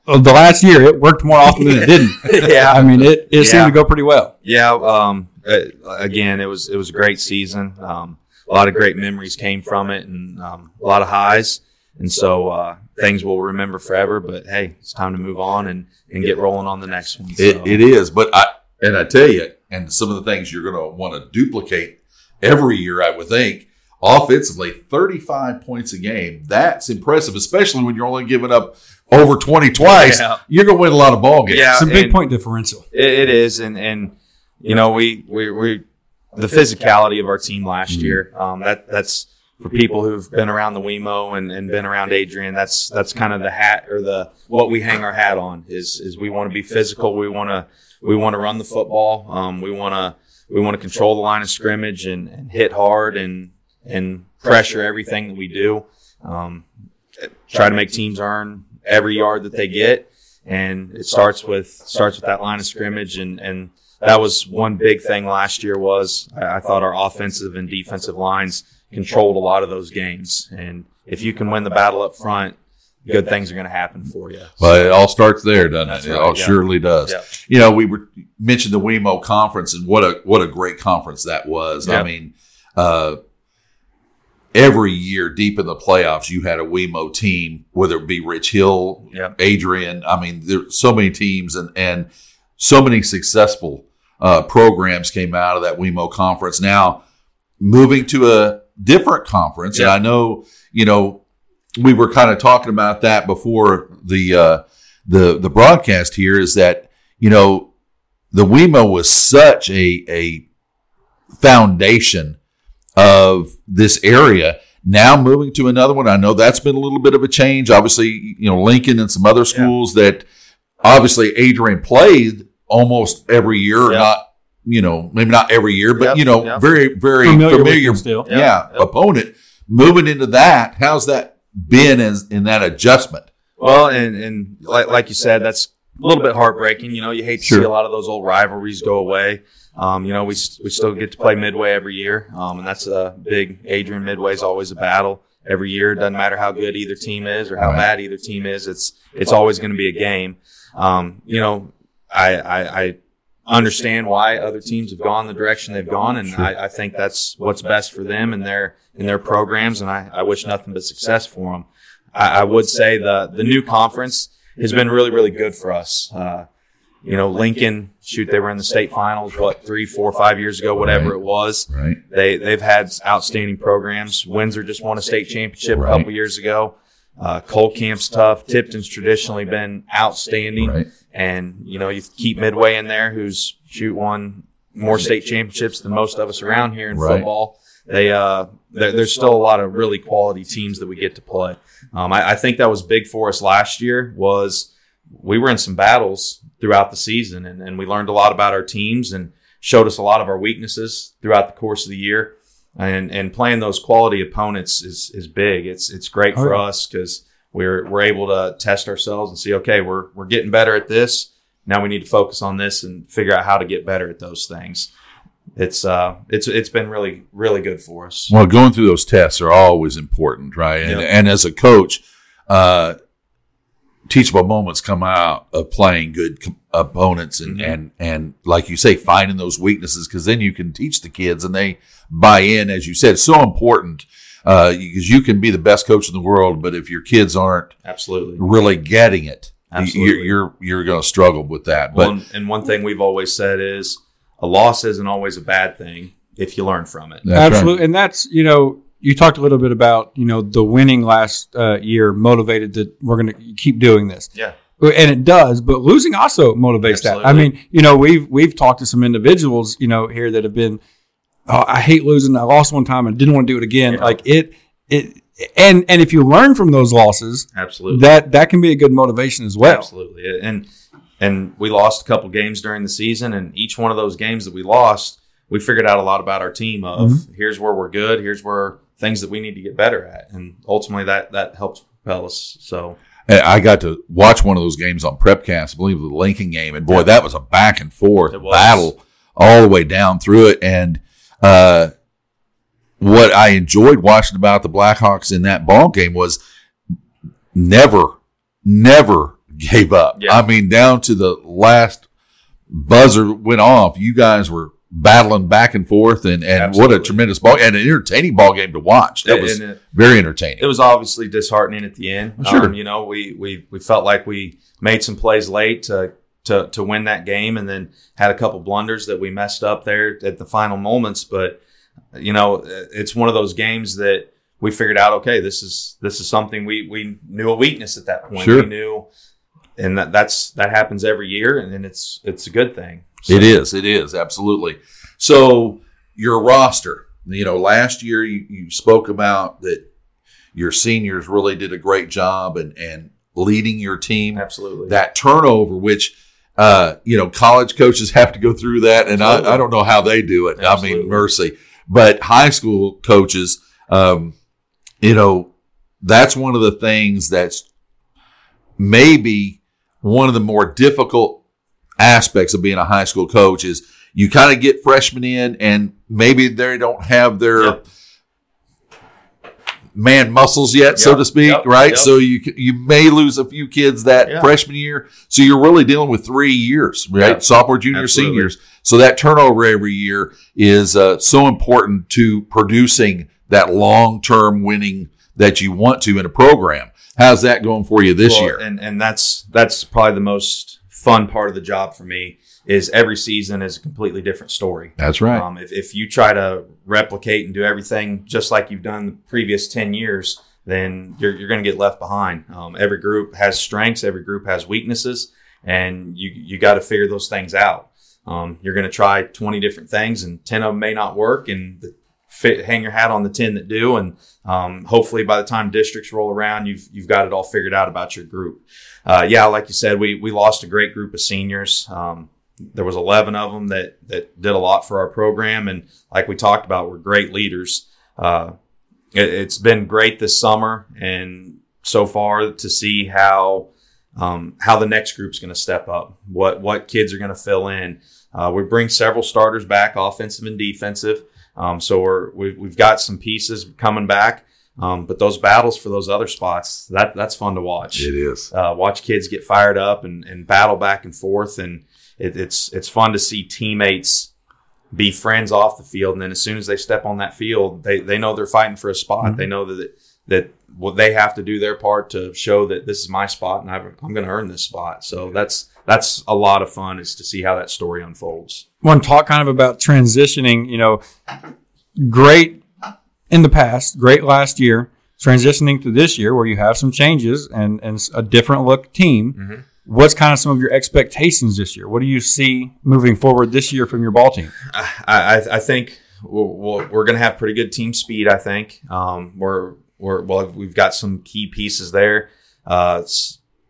the last year it worked more often than it didn't. Yeah. I mean it, it Yeah. seemed to go pretty well. Yeah. Um, uh, again, it was it was a great season. Um, a lot of great memories came from it, and um, a lot of highs. And so uh, things we'll remember forever. But hey, it's time to move on and, and get rolling on the next one. So, It, it is, but I and I tell you, and some of the things you're going to want to duplicate every year, I would think. Offensively, 35 points a game. That's impressive, especially when you're only giving up over 20 twice. Yeah. You're going to win a lot of ball games. Yeah. It's a big point differential. It, it is, and and you know we we we the physicality of our team last year. Um, that that's for people who've been around the WEMO and, and been around Adrian. That's that's kind of the hat or the what we hang our hat on is is we want to be physical. We want to we want to run the football. Um, we want to we want to control the line of scrimmage and, and hit hard and and pressure everything that we do. Um, try to make teams earn every yard that they get and it starts with starts with that line of scrimmage and and that was one big thing last year was I, thought our offensive and defensive lines controlled a lot of those games and if you can win the battle up front good things are going to happen for you But it all starts there, doesn't it? It all yeah. surely does. Yeah. You know, we were mentioned the WEMO conference and what a what a great conference that was. I mean, uh, every year deep in the playoffs, you had a WEMO team, whether it be Rich Hill, Yeah. Adrian. I mean, there's so many teams and and so many successful uh, programs came out of that WEMO conference. Now moving to a different conference, and I know you know we were kind of talking about that before the uh, the the broadcast here. Is that you know the WEMO was such a a foundation of this area. Now moving to another one, I know that's been a little bit of a change. Obviously, you know Lincoln and some other schools that obviously Adrian played almost every year, Yeah. not you know maybe not every year, but Yep, you know yep. very very Familiar familiar, still. yeah, Yeah, yep. opponent. Moving into that, how's that been as in that adjustment? well and and like, like you said that's a little bit heartbreaking you know you hate to Sure. see a lot of those old rivalries go away um, you know we, we still get to play midway every year um, and that's a big adrian midway is always a battle every year. It doesn't matter how good either team is or how Right. bad either team is. It's it's always going to be a game. Um, you know, I, I, I understand why other teams have gone the direction they've gone, and I, I think that's what's best for them and their in their programs. And I, I wish nothing but success for them. I, I would say the the new conference has been really really good for us. Uh, you know, Lincoln, shoot, they were in the state finals, what, three, four, five years ago, whatever Right. it was. Right. They, they've had outstanding programs. Windsor just won a state championship Right. a couple years ago. Uh, Cole Camp's tough. Tipton's traditionally been outstanding. Right. And, you know, you keep Midway in there, who's shoot won more state championships than most of us around here in football. They, uh, there, there's still a lot of really quality teams that we get to play. Um, I, I think that was big for us last year was we were in some battles throughout the season and, and we learned a lot about our teams and showed us a lot of our weaknesses throughout the course of the year. And, and playing those quality opponents is, is big. It's, it's great Oh, for yeah. us because we're, we're able to test ourselves and see, okay, we're, we're getting better at this. Now we need to focus on this and figure out how to get better at those things. It's, uh, it's, it's been really, really good for us. Well, going through those tests are always important, right? And, Yep. and as a coach, uh, teachable moments come out of playing good com- opponents and, Mhm. and, and like you say, finding those weaknesses because then you can teach the kids and they buy in, as you said, so important. Uh, because you can be the best coach in the world, but if your kids aren't Absolutely. really getting it, you- Absolutely. you're, you're, you're going to struggle with that. But Well, and- and one thing we've always said is a loss isn't always a bad thing if you learn from it. that's right. Absolutely, and that's you know you talked a little bit about you know the winning last uh, year motivated that we're going to keep doing this, Yeah. and it does. But losing also motivates that. I mean, you know, we've we've talked to some individuals you know here that have been, oh, I hate losing. I lost one time and didn't want to do it again. Yeah. Like it, it, and and if you learn from those losses, Absolutely. that that can be a good motivation as well. Absolutely. And and we lost a couple games during the season and each one of those games that we lost, we figured out a lot about our team of Mm-hmm. here's where we're good, here's where things that we need to get better at. And ultimately that that helps propel us. So I got to watch one of those games on Prepcast, I believe the Lincoln game, and boy, Yeah. that was a back and forth battle all the way down through it. And uh, what I enjoyed watching about the Blackhawks in that ball game was never, never gave up. Yeah. I mean, down to the last buzzer went off, you guys were battling back and forth, and, and what a tremendous ball and an entertaining ball game to watch. That was it- very entertaining. it was obviously disheartening at the end. Sure. Um, you know, we, we, we felt like we made some plays late to, to, to win that game and then had a couple blunders that we messed up there at the final moments. But, you know, it's one of those games that we figured out, okay, this is, this is something we, we knew a weakness at that point. Sure. We knew, and that, that's, that happens every year and then it's, it's a good thing. So- It is. It is absolutely. So your roster, you know, last year you, you spoke about that your seniors really did a great job and and leading your team. Absolutely. That turnover, which uh, you know, college coaches have to go through that, and I, I don't know how they do it. I mean, mercy. But high school coaches, um, you know, that's one of the things that's maybe one of the more difficult aspects of being a high school coach is you kind of get freshmen in and maybe they don't have their Yep. man muscles yet, so to speak, yep, right? yep. So you you may lose a few kids that freshman year. So you're really dealing with three years, right? Sophomore, junior, Absolutely. seniors. So that turnover every year is uh, so important to producing that long term winning that you want to in a program. How's that going for you this Well, year? And and that's that's probably the most fun part of the job for me is every season is a completely different story. That's right. Um, if, if you try to replicate and do everything just like you've done the previous 10 years, then you're, you're going to get left behind. Um, every group has strengths, every group has weaknesses, and you, you got to figure those things out. Um, you're going to try 20 different things, and 10 of them may not work, and the, fit, hang your hat on the 10 that do. And um, hopefully, by the time districts roll around, you've, you've got it all figured out about your group. Uh, yeah, like you said, we, we lost a great group of seniors. Um, there was 11 of them that that did a lot for our program. And like we talked about we're great leaders. Uh, it, it's been great this summer and so far to see how um, how the next group's going to step up what what kids are going to fill in. Uh, we bring several starters back offensive and defensive. Um, so we're we, we've got some pieces coming back um, but those battles for those other spots that that's fun to watch it is. uh, watch kids get fired up and, and battle back and forth. And it, it's it's fun to see teammates be friends off the field, and then as soon as they step on that field, they they know they're fighting for a spot. They know that that well, they have to do their part to show that this is my spot, and I've, I'm going to earn this spot. So that's that's a lot of fun is to see how that story unfolds. want to talk kind of about transitioning, you know, great in the past, great last year, transitioning to this year where you have some changes and, and a different look team. What's kind of some of your expectations this year? What do you see moving forward this year from your ball team? I, I, I think we're, we're going to have pretty good team speed. I think um, we're we're well, we've got some key pieces there. Uh,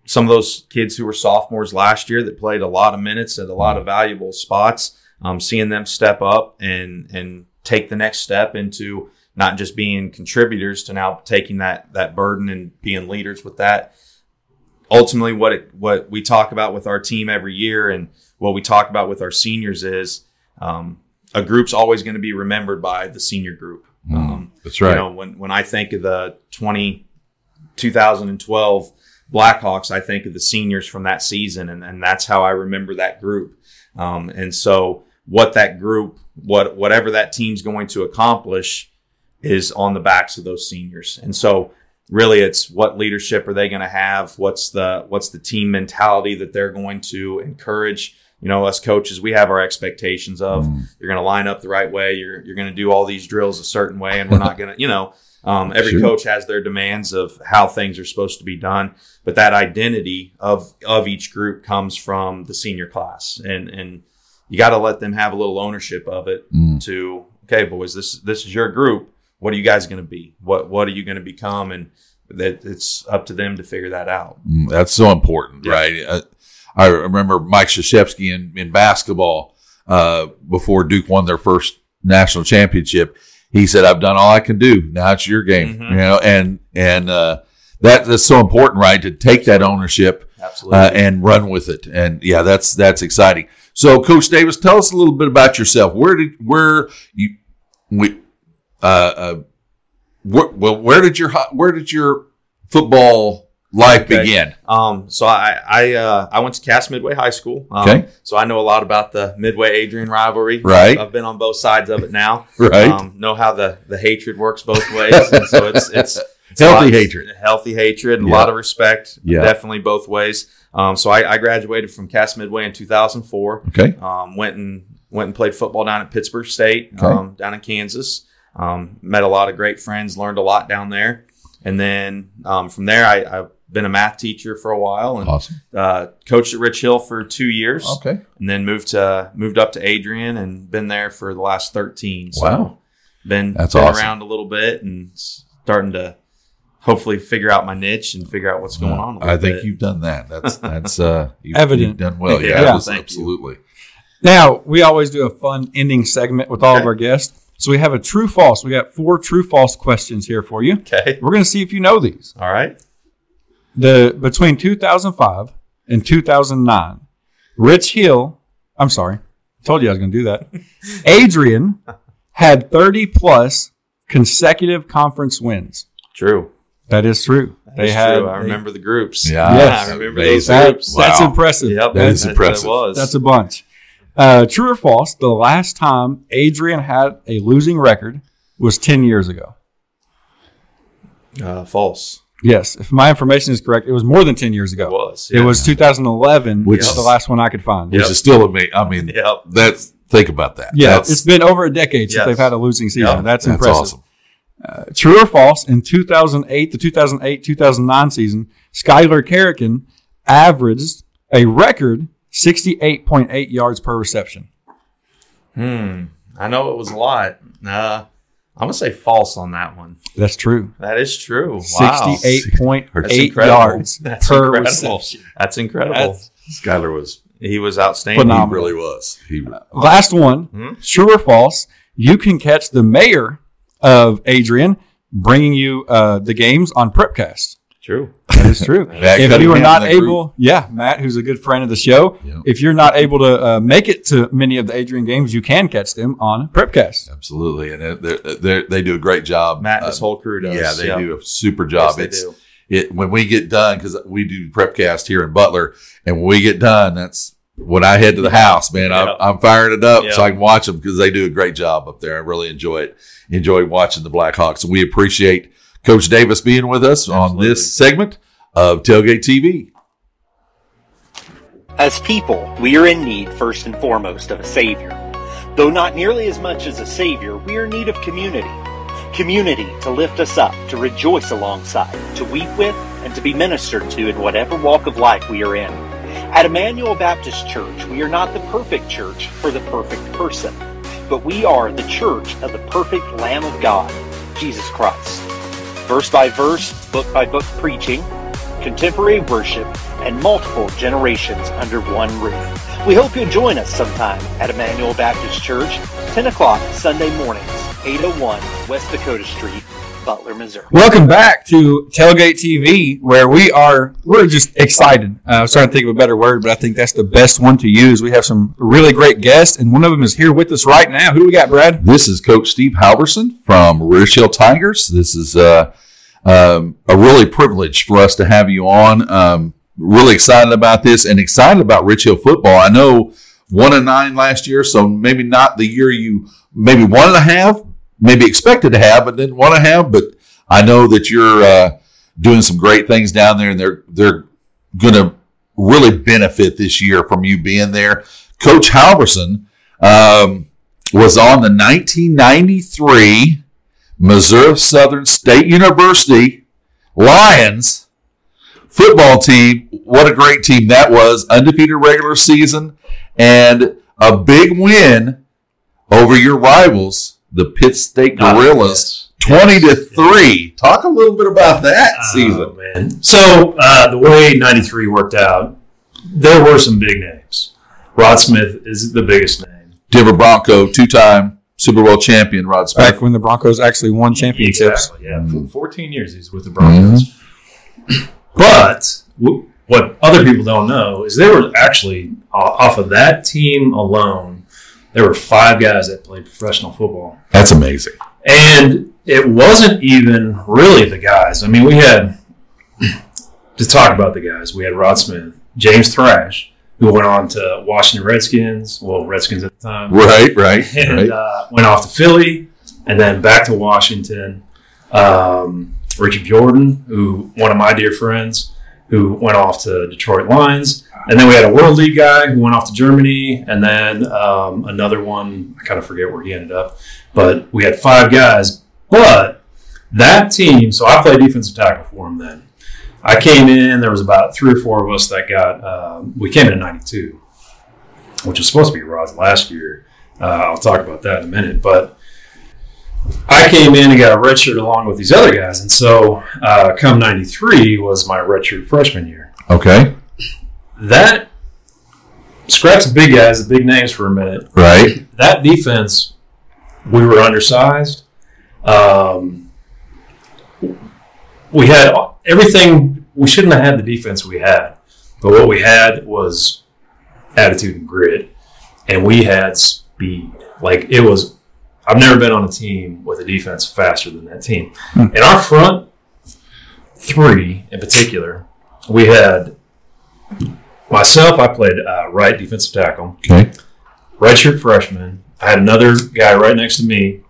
some of those kids who were sophomores last year that played a lot of minutes at a lot of valuable spots. Um, seeing them step up and and take the next step into not just being contributors to now taking that that burden and being leaders with that ultimately what it, what we talk about with our team every year and what we talk about with our seniors is um, a group's always going to be remembered by the senior group. Um, That's right. You know, when when I think of the 20, 2012 Blackhawks, I think of the seniors from that season, and, and that's how I remember that group. Um, and so, what that group, what whatever that team's going to accomplish, is on the backs of those seniors. And so, really, it's what leadership are they going to have? What's the what's the team mentality that they're going to encourage? You know, us coaches, we have our expectations of you're going to line up the right way. You're you're going to do all these drills a certain way, and we're not going to, you know, um, every Sure. coach has their demands of how things are supposed to be done. But that identity of of each group comes from the senior class, and and you got to let them have a little ownership of it. To okay, boys, this this is your group. What are you guys going to be? What what are you going to become? And that it's up to them to figure that out. Mm, That's so important, Yeah. right? Uh, I remember Mike Krzyzewski in, in basketball uh, before Duke won their first national championship. He said, "I've done all I can do. Now it's your game." Mhm. You know, and and uh, that that's so important, right? To take that ownership Absolutely. uh, and run with it. And yeah, that's that's exciting. So, Coach Davis, tell us a little bit about yourself. Where did where you we uh, uh where, well where did your where did your football life Okay. begin? Um, so I I uh, I went to Cass Midway High School. Um, Okay. So I know a lot about the Midway Adrian rivalry. Right. I've been on both sides of it now. Right. Um, know how the the hatred works both ways, and so it's it's, it's Healthy lot- hatred. healthy hatred, and Yeah. a lot of respect. Yeah. Definitely both ways. Um, so I, I graduated from Cass Midway in 2004. Okay. Um, went and went and played football down at Pittsburg State, Okay. um, down in Kansas. Um, met a lot of great friends, learned a lot down there, and then um, from there I, I've been a math teacher for a while and Awesome. uh, coached at Rich Hill for two years, Okay. and then moved to moved up to Adrian and been there for the last 13. So Wow. been That's been awesome. around a little bit and starting to hopefully figure out my niche and figure out what's going on. I think bit. you've done that. That's that's uh, you've, Evident. You've done well. Yeah, Yeah, that was thank you. absolutely. Now, we always do a fun ending segment with all of our guests. So we have a true false. We got four true false questions here for you. okay. We're going to see if you know these. All right. The between 2005 and 2009, Rich Hill, I'm sorry. Told you I was going to do that. Adrian had 30 plus consecutive conference wins. True. That is true. They That's had true. I remember the groups. Yeah. Yes. I remember Amazing. those that, groups. that's Wow. impressive. Yep, That is that- impressive. That was. That's a bunch. Uh, true or false? The last time Adrian had a losing record was 10 years ago. uh, false. Yes, if my information is correct, it was more than 10 years ago. It was. It was 2011, Which which is is- the last one I could find. Which is still amazing. I mean, Yep. that's think about that. Yeah, That's- it's been over a decade since Yes. they've had a losing season. Yep. That's, that's impressive. awesome. True or false? In 2008, the 2008 2009 season, Skylar Carrican averaged a record 68.8 yards per reception. Hmm. I know it was a lot. Uh, I'm gonna say false on that one. That's true. That is true. Wow. 68.8 yards That's per incredible. reception. That's incredible. That's Skyler was he was outstanding. Phenomenal. he really was. He Last one, Hmm? true or false? You can catch the mayor of Adrian bringing you uh, the games on Prepcast. True. That is true. If you are not in that group. able, yeah, Matt, who's a good friend of the show, Yeah. if you're not able to uh, make it to many of the Adrian games, you can catch them on Prepcast. absolutely, and they're, they're, they do a great job. Matt and Uh, his whole crew does. Yeah, they Yep. do a super Yes, job. they it's do. it when we get done because we do prepcast here in Butler, and when we get done, that's when I head to the house, man, Yeah. I'm, I'm firing it up Yeah. so I can watch them because they do a great job up there. I really enjoy it. Enjoy watching the Blackhawks, and we appreciate Coach Davis being with us on this segment of Tailgate TV. As people, we are in need first and foremost of a Savior. Though not nearly as much as a Savior, we are in need of community. Community to lift us up, to rejoice alongside, to weep with, and to be ministered to in whatever walk of life we are in. At Emmanuel Baptist Church, we are not the perfect church for the perfect person, but we are the church of the perfect Lamb of God, Jesus Christ. Verse by verse, book by book preaching, contemporary worship, and multiple generations under one roof. We hope you'll join us sometime at Emmanuel Baptist Church, 10 o'clock Sunday mornings, 801 West Dakota Street, Butler, Missouri. Welcome back to Tailgate TV, where we are we're just excited. Uh, I was trying to think of a better word, but I think that's the best one to use. We have some really great guests, and one of them is here with us right now. Who do we got, Brad? This is Coach Steve Halverson from Rich Hill Tigers. This is uh, um, a really privilege for us to have you on. Um, really excited about this and excited about Rich Hill football. I know one and nine last year, so maybe not the year you maybe one and a half, maybe expected to have, but didn't want to have. But I know that you're uh, doing some great things down there, and they're they're going to really benefit this year from you being there. Coach Halverson um, was on the 1993 Missouri Southern State University Lions football team. What a great team that was! Undefeated regular season and a big win over your rivals, the Pitt State Ah, Gorillas, twenty to three. Talk a little bit about that Oh, season. man. So uh, the way '93 worked out, there were some big names. Rod Smith is the biggest name. Denver Bronco, two-time Super Bowl champion, Rod Smith. Back when the Broncos actually won championships. Exactly. Yeah, mm-hmm. for 14 years he's with the Broncos. Mm-hmm. But w- what other people don't know is they were actually o- off of that team alone. There were five guys that played professional football. That's amazing. And it wasn't even really the guys. I mean, we had to talk about the guys. We had Rod Smith, James Thrash, who went on to Washington Redskins, well, Redskins at the time, Right, right, and right. uh, went off to Philly, and then back to Washington. Um, Richard Jordan, who one of my dear friends, who went off to Detroit Lions, and then we had a World League guy who went off to Germany, and then um, another one. I kind of forget where he ended up, but we had five guys. But that team, so I played defensive tackle for him then. I came in. There was about three or four of us that got. Um, we came in in '92, which was supposed to be Rod's last year. Uh, I'll talk about that in a minute, but I came in and got a redshirt along with these other guys, and so uh, come '93 was my redshirt freshman year. Okay, That scratch the big guys, the big names for a minute. right. That defense, we were undersized. Um, we had everything. We shouldn't have had the defense we had, but what we had was attitude and grit, and we had speed. Like it was. I've never been on a team with a defense faster than that team. In our front three, in particular, we had myself. I played uh, right defensive tackle Okay, redshirt freshman. I had another guy right next to me,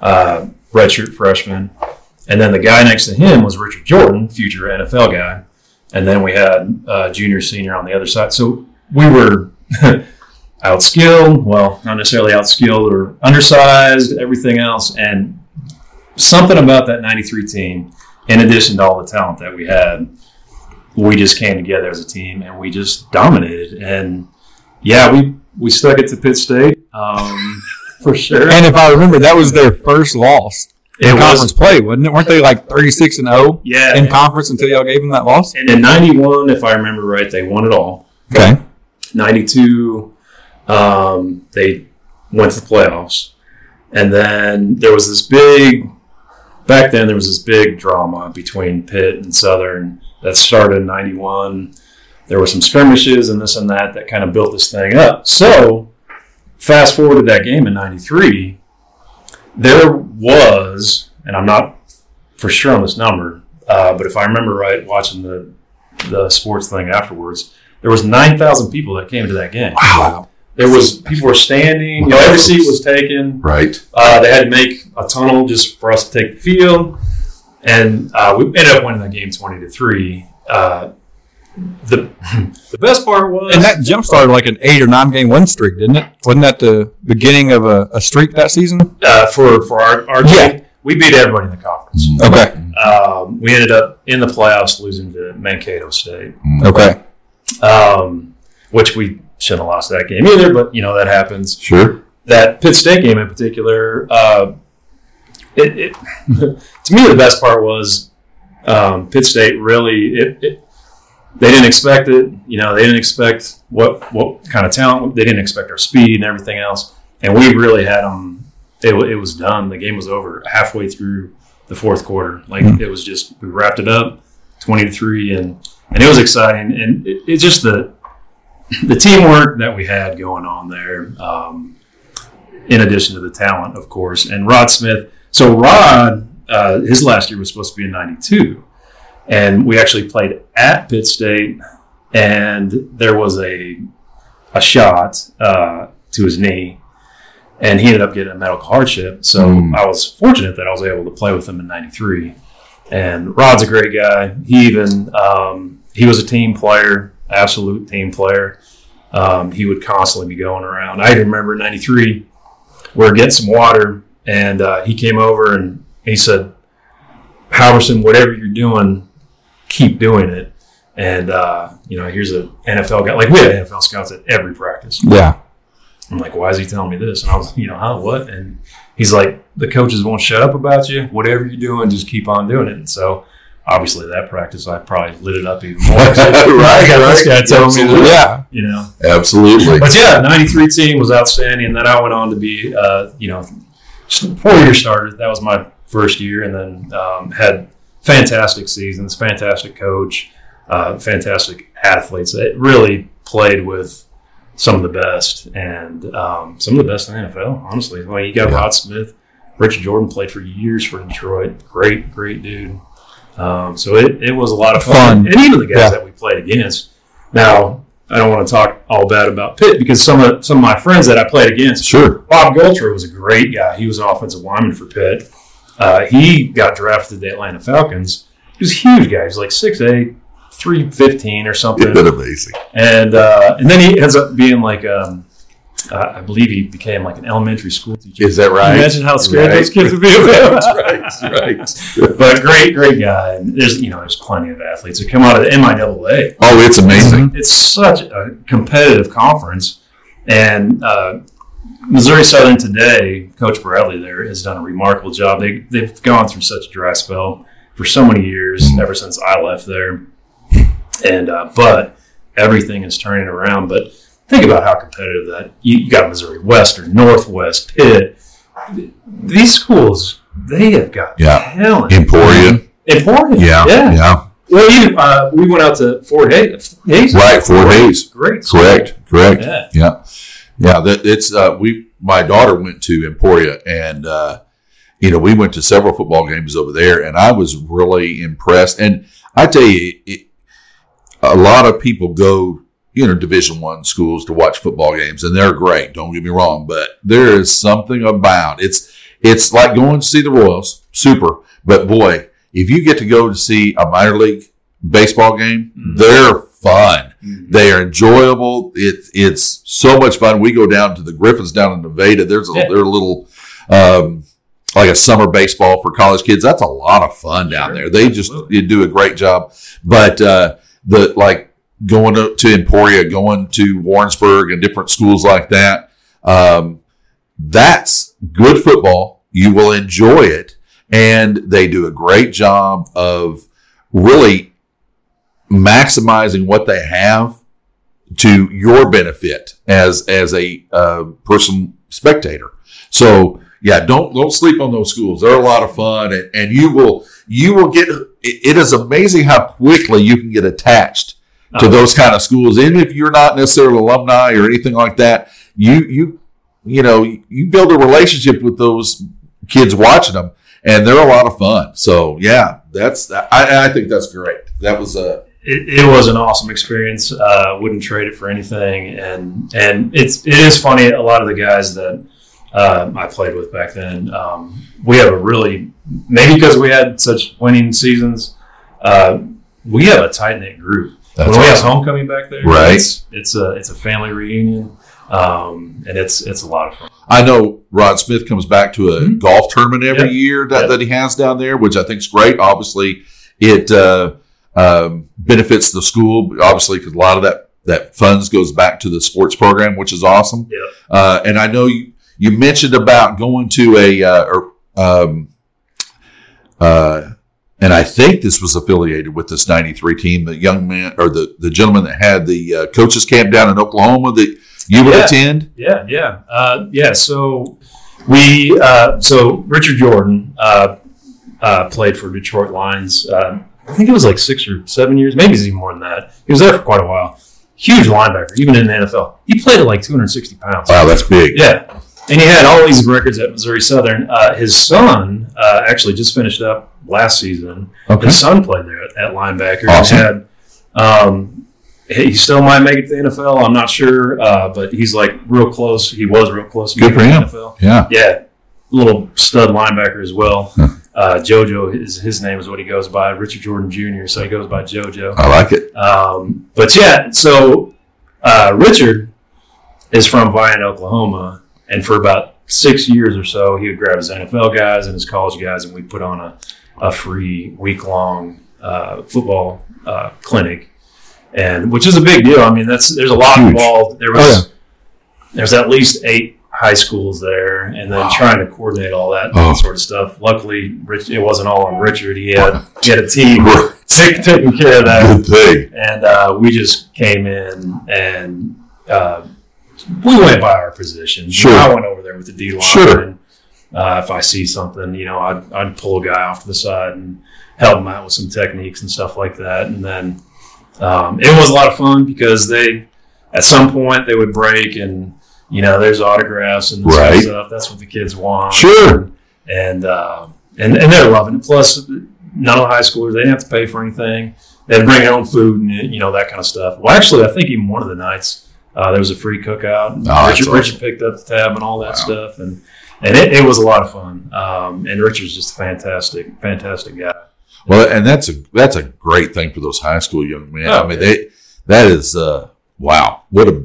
uh, redshirt freshman, and then the guy next to him was Richard Jordan, future NFL guy, and then we had uh, junior senior on the other side. So we were outskilled, well, not necessarily outskilled or undersized, everything else, and something about that '93 team, in addition to all the talent that we had, we just came together as a team and we just dominated and yeah, we we stuck it to Pitt State um, for sure. And if I remember, that was their first loss in It was- conference play, wasn't it? Weren't they like 36 and 0 yeah, in conference until y'all gave them that loss? and in '91, if I remember right, they won it all. Okay. '92, um, they went to the playoffs, and then there was this big. Back then, there was this big drama between Pitt and Southern that started in '91. There were some skirmishes and this and that that kind of built this thing up. So, fast forward to that game in '93, there was, and I'm not for sure on this number, uh, but if I remember right, watching the the sports thing afterwards, there was nine thousand people that came to that game. Wow. There was people were standing. You know, every seat was taken. Right. Uh, they had to make a tunnel just for us to take the field, and uh, we ended up winning that game twenty to three. Uh, the the best part was And that jump started like an eight or nine game win streak, didn't it? Wasn't that the beginning of a, a streak that season? uh, for for our, our Yeah. team, we beat everybody in the conference. Okay. Um, we ended up in the playoffs losing to Mankato State, Okay. um, which we shouldn't have lost that game either. But you know that happens. Sure. that Pitt State game in particular, uh, it, it to me the best part was um, Pitt State really it, it, they didn't expect it. You know, they didn't expect what what kind of talent. They didn't expect our speed and everything else, and we really had them. It, it was done. The game was over halfway through the fourth quarter. Like it was just we wrapped it up, twenty to three, and and it was exciting. And it, it's just the the teamwork that we had going on there. Um, in addition to the talent, of course. And Rod Smith. So Rod, uh, his last year was supposed to be in '92, and we actually played at Pitt State, and there was a a shot uh, to his knee, and he ended up getting a medical hardship. So Mm. I was fortunate that I was able to play with him in '93. And Rod's a great guy. He even um, he was a team player, absolute team player. Um, he would constantly be going around. I even remember in '93 we were getting some water, and uh, he came over and he said, "Halverson, whatever you're doing, keep doing it." And uh, you know, here's a NFL guy. Like we had NFL scouts at every practice. Yeah. I'm like, "Why is he telling me this?" And I was, you know, huh, what? And he's like, "The coaches won't shut up about you. Whatever you're doing, just keep on doing it." And so. Obviously, that practice I probably lit it up even more. Right, I got this guy right. telling me this, Yeah. you know. Absolutely. But yeah, '93 team was outstanding. And then I went on to be, uh, you know, four year starter. That was my first year, and then um, had fantastic seasons, fantastic coach, uh, fantastic athletes. It really played with some of the best and um, some of the best in the NFL. Honestly, like you got Yeah. Rod Smith, Richard Jordan played for years for Detroit. Great, great dude. Um, so it, it was a lot of fun. Fun. and even the guys Yeah. that we played against. Now I don't want to talk all bad about Pitt because some of some of my friends that I played against, Sure. Bob Goldter was a great guy. He was an offensive lineman for Pitt. Uh, he got drafted to the Atlanta Falcons. He was a huge guy. He was like 6'8", 315 or something. It's been amazing. And uh, and then he ends up being like, um, uh, I believe he became like an elementary school teacher. Is that right? you imagine how scared Right. those kids would be him? That's right. Right. but great, great guy. And there's you know there's plenty of athletes that come out of the MIAA. Oh, it's amazing. It's such a competitive conference, and uh, Missouri Southern today, Coach Bradley there has done a remarkable job. They they've gone through such a dry spell for so many years, ever since I left there, and uh, but everything is turning around. But think about how competitive that you, you got Missouri Western, Northwest, Pitt. These schools, they have got Yeah. talent. Emporia. Emporia, Yeah. yeah. Yeah. Well, even, uh, we went out to Fort Hays. Hays Right. Fort Hays. Great. Correct. Correct. Yeah. Yeah. Yeah. That it's uh we my daughter went to Emporia and uh you know, we went to several football games over there and I was really impressed. And I tell you, it, a lot of people go, you know, division one schools to watch football games and they're great. Don't get me wrong, but there is something about it's, it's like going to see the Royals. Super. But boy, if you get to go to see a minor league baseball game, they're fun. They are enjoyable. It, it's so much fun. We go down to the Griffons down in Nevada. There's a, Yeah. their little, um, like a summer baseball for college kids. That's a lot of fun down Sure. there. They just Absolutely. you do a great job. But uh, the like going to, to Emporia, going to Warrensburg, and different schools like that. Um, that's good football. You will enjoy it, and they do a great job of really maximizing what they have to your benefit as as a uh, person spectator. So yeah, don't don't sleep on those schools. They're a lot of fun, and, and you will you will get. It, is amazing how quickly you can get attached to Oh. those kind of schools, even if you're not necessarily alumni or anything like that. You you you know you build a relationship with those kids watching them, and they're a lot of fun. So yeah, that's I, I think that's great. That was a it, it was an awesome experience. Uh, wouldn't trade it for anything. And and it's it is funny. A lot of the guys that uh, I played with back then, um, we have a really maybe because we had such winning seasons. Uh, we have a tight knit group. That's when we have homecoming back there, Right. It's, it's a it's a family reunion, um, and it's it's a lot of fun. I know Rod Smith comes back to a golf tournament every Yeah. year that, Yeah. that he has down there, which I think is great. Obviously, it uh, um, benefits the school, obviously, because a lot of that that funds goes back to the sports program, which is awesome. Yeah. Uh, and I know you you mentioned about going to a uh, or um, uh, and I think this was affiliated with this '93 team. The young man or the the gentleman that had the uh, coaches camp down in Oklahoma that you would Yeah. attend. Yeah, yeah, uh, yeah. So we, uh, so Richard Jordan uh, uh, played for Detroit Lions. Uh, I think it was like six or seven years, maybe it's even more than that. He was there for quite a while. Huge linebacker, even in the NFL. He played at like 260 pounds. Wow, that's big. Yeah. And he had all these records at Missouri Southern. Uh, his son uh, actually just finished up last season. Okay. His son played there at, at linebacker. Awesome. Had, um, he still might make it to the NFL. I'm not sure, uh, but he's like real close. He was real close. to Good for him. NFL. Yeah. Yeah, little stud linebacker as well. Uh, JoJo, his, his name is what he goes by. Richard Jordan Jr. So he goes by JoJo. I like it. Um, but yeah, so uh, Richard is from Vian, Oklahoma, and for about six years or so, he would grab his NFL guys and his college guys, and we'd put on a, a free week long uh, football uh, clinic, and which is a big deal. I mean, that's there's a lot Huge. involved. There Oh, was there's at least eight high schools there, and then trying to coordinate all that Oh. sort of stuff. Luckily, Rich, it wasn't all on Richard. He had he had a team take, taking care of that Good thing. and uh, we just came in and uh, we went by our positions. Sure. I went over there with the D line. Sure. And, uh, if I see something, you know, I'd, I'd pull a guy off to the side and help him out with some techniques and stuff like that. And then um, it was a lot of fun because they, at some point, they would break and you know, there's autographs and this kind of stuff. That's what the kids want Sure. and uh, and and they're loving it. Plus, none of the high schoolers they didn't have to pay for anything. They bring their own food and you know that kind of stuff. Well, actually, I think even one of the nights uh, there was a free cookout. Oh, Richard, awesome. Richard picked up the tab and all that stuff, and and it, it was a lot of fun. Um, and Richard's just a fantastic, fantastic guy. Well, and that's a that's a great thing for those high school young men. I Oh, mean, yeah. they that is uh, wow. What a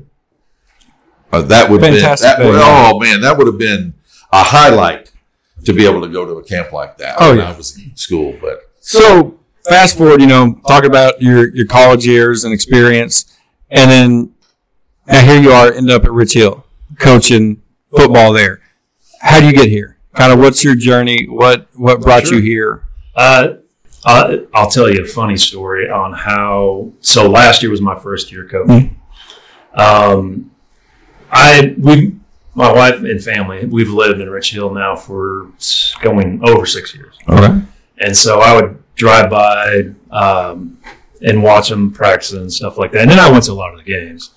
uh, that would have been. Fantastic That, thing, would- yeah. oh man, that would have been a highlight to be able to go to a camp like that. Oh, when yeah. I was in school, but So fast forward, you know, talk about your your college years and experience, and then now here you are, end up at Rich Hill, coaching football there. How do you get here? Kind of what's your journey? What what brought you here? Uh, uh, I'll tell you a funny story on how. So last year was my first year coaching. Um, I we my wife and family we've lived in Rich Hill now for going over six years, okay, and so I would drive by um, and watch them practice and stuff like that. And then I went to a lot of the games,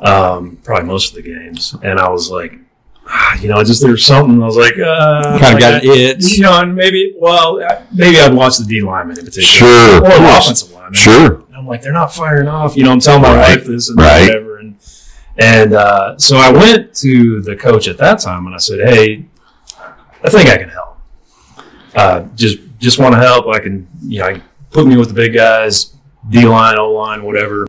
um, probably most of the games, and I was like. ah, You know, just there's something. I was like, uh, Kind of got it. you know, and maybe, well, maybe I'd watch the D lineman in particular. Sure, Or the offensive lineman. sure, And I'm like, they're not firing off. You know, I'm telling my Right, wife this and right. whatever. And, uh, so I went to the coach at that time and I said, hey, I think I can help. Uh, just just want to help. I can, you know, put me with the big guys, D line, O line, whatever.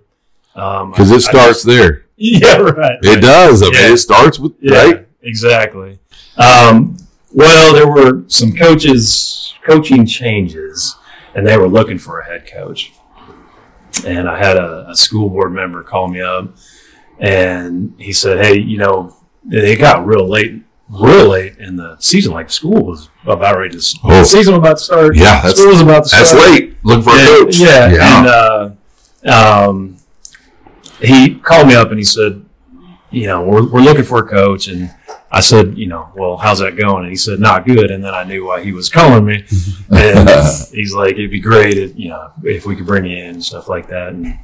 Um, because I- it starts there. yeah, right. It does. I mean, Yeah. it starts with Yeah, right. exactly. Um, well, there were some coaches, coaching changes, and they were looking for a head coach. And I had a, a school board member call me up, and he said, "Hey, you know, it got real late, real late in the season. Like school was about ready to. Oh. the season was about to start. Yeah, that's- school was about to start. That's late. Looking for a Yeah, coach. Yeah, yeah. and uh, um, he called me up and he said, you know, we're, we're looking for a coach, and I said, you know, well, how's that going? And he said, not good. And then I knew why he was calling me, and he's like, it'd be great, if, you know, if we could bring you in and stuff like that. And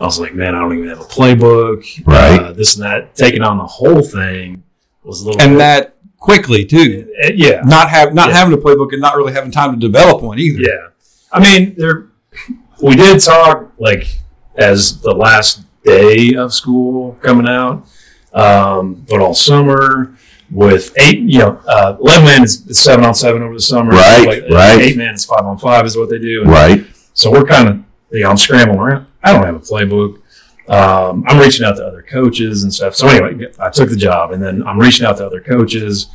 I was like, man, I don't even have a playbook, Right. Uh, this and that. Taking on the whole thing was a little, And bit- that quickly too. Uh, yeah, Not have not Yeah. having a playbook and not really having time to develop one either. Yeah, I mean, there. we did talk like as the last day of school coming out, um, but all summer with eight, you know, uh, eleven man is, is seven on seven over the summer. Right, Like, right. Eight man is five on five is what they do. And Right. So we're kind of, you know, I'm scrambling around. I don't have a playbook. Um, I'm reaching out to other coaches and stuff. So anyway, I took the job, and then I'm reaching out to other coaches.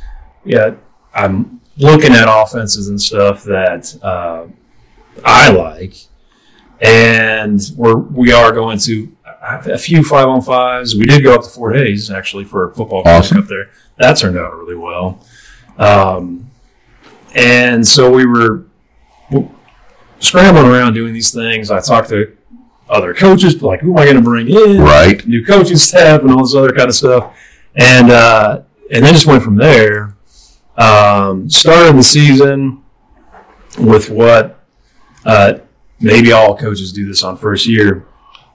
Yeah, I'm looking at offenses and stuff that uh, I like, and we're we are going to a few five on fives. We did go up to Fort Hays actually for a football Awesome. up there. That turned out really well. Um, and so we were scrambling around doing these things. I talked to other coaches, like who am I going to bring in? Right. New coaching staff and all this other kind of stuff, and uh, and then just went from there. Um, started the season with what uh, maybe all coaches do this on first year.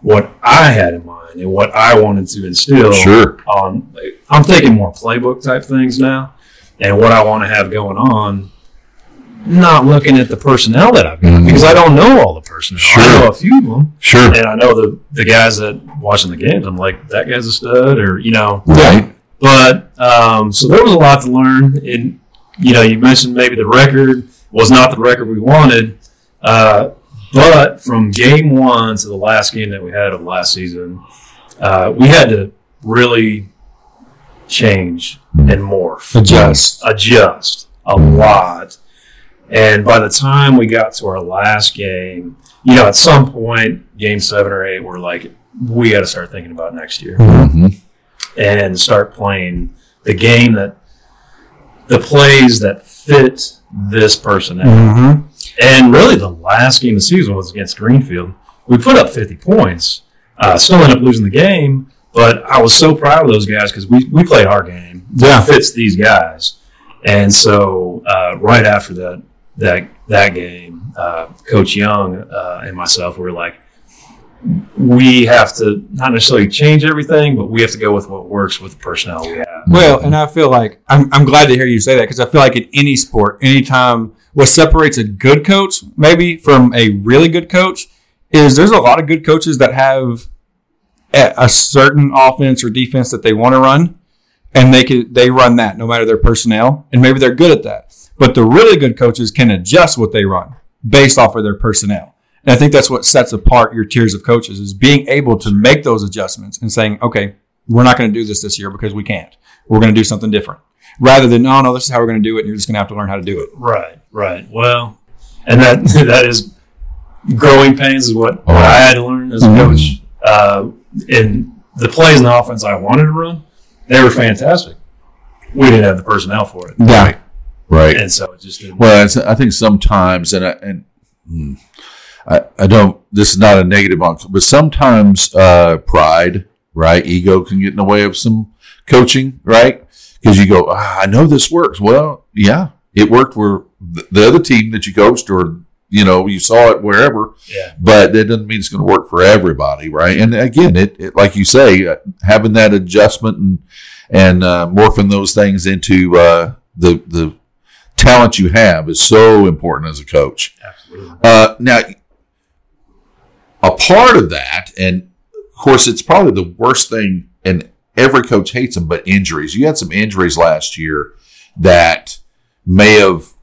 What I had in mind and what I wanted to instill Sure. on, I'm thinking more playbook type things now, and what I want to have going on. Not looking at the personnel that I've got Mhm. because I don't know all the personnel. Sure. I know a few of them, Sure. and I know the the guys that watching the games. I'm like that guy's a stud, or you know, Right. but um, so there was a lot to learn. And you know, you mentioned maybe the record was not the record we wanted, uh, but from game one to the last game that we had of last season, uh, we had to really change and morph, Adjust. adjust a lot. And by the time we got to our last game, you know, at some point, game seven or eight, we're like, we got to start thinking about next year Mhm. and start playing the game that the plays that fit this personnel. Mm-hmm. And really, the last game of the season was against Greenfield. We put up 50 points, uh, still ended up losing the game, but I was so proud of those guys because we, we played our game. Yeah. It fits these guys. And so, uh, right after that, that, that game, uh, Coach Young uh, and myself were like, we have to not necessarily change everything, but we have to go with what works with the personnel we have. Well, and I feel like I'm, I'm glad to hear you say that because I feel like in any sport, anytime what separates a good coach maybe from a really good coach is there's a lot of good coaches that have a, certain offense or defense that they want to run, and they could they run that no matter their personnel, and maybe they're good at that. But the really good coaches can adjust what they run based off of their personnel. And I think that's what sets apart your tiers of coaches is being able to make those adjustments and saying, okay, we're not going to do this this year because we can't. We're going to do something different. Rather than, oh, no, this is how we're going to do it. And you're just going to have to learn how to do it. Right, right. Well, and that that is growing pains is what, what Oh. I had to learn as a Mhm. coach. Uh, and the plays and the offense I wanted to run, they were fantastic. We didn't have the personnel for it, Yeah. Right. And so it just. Well, it's, I think sometimes, and I, and hmm, I, I don't. This is not a negative on, but sometimes uh, pride, right, ego can get in the way of some coaching, right? Because you go, ah, I know this works. Well, yeah, it worked for the the other team that you coached, or you know, you saw it wherever. Yeah. But that doesn't mean it's going to work for everybody, right? And again, it, it like you say, uh, having that adjustment and and uh, morphing those things into uh, the the talent you have is so important as a coach. Absolutely. Uh, now, a part of that, and of course, it's probably the worst thing, and every coach hates them, but injuries. You had some injuries last year that may have,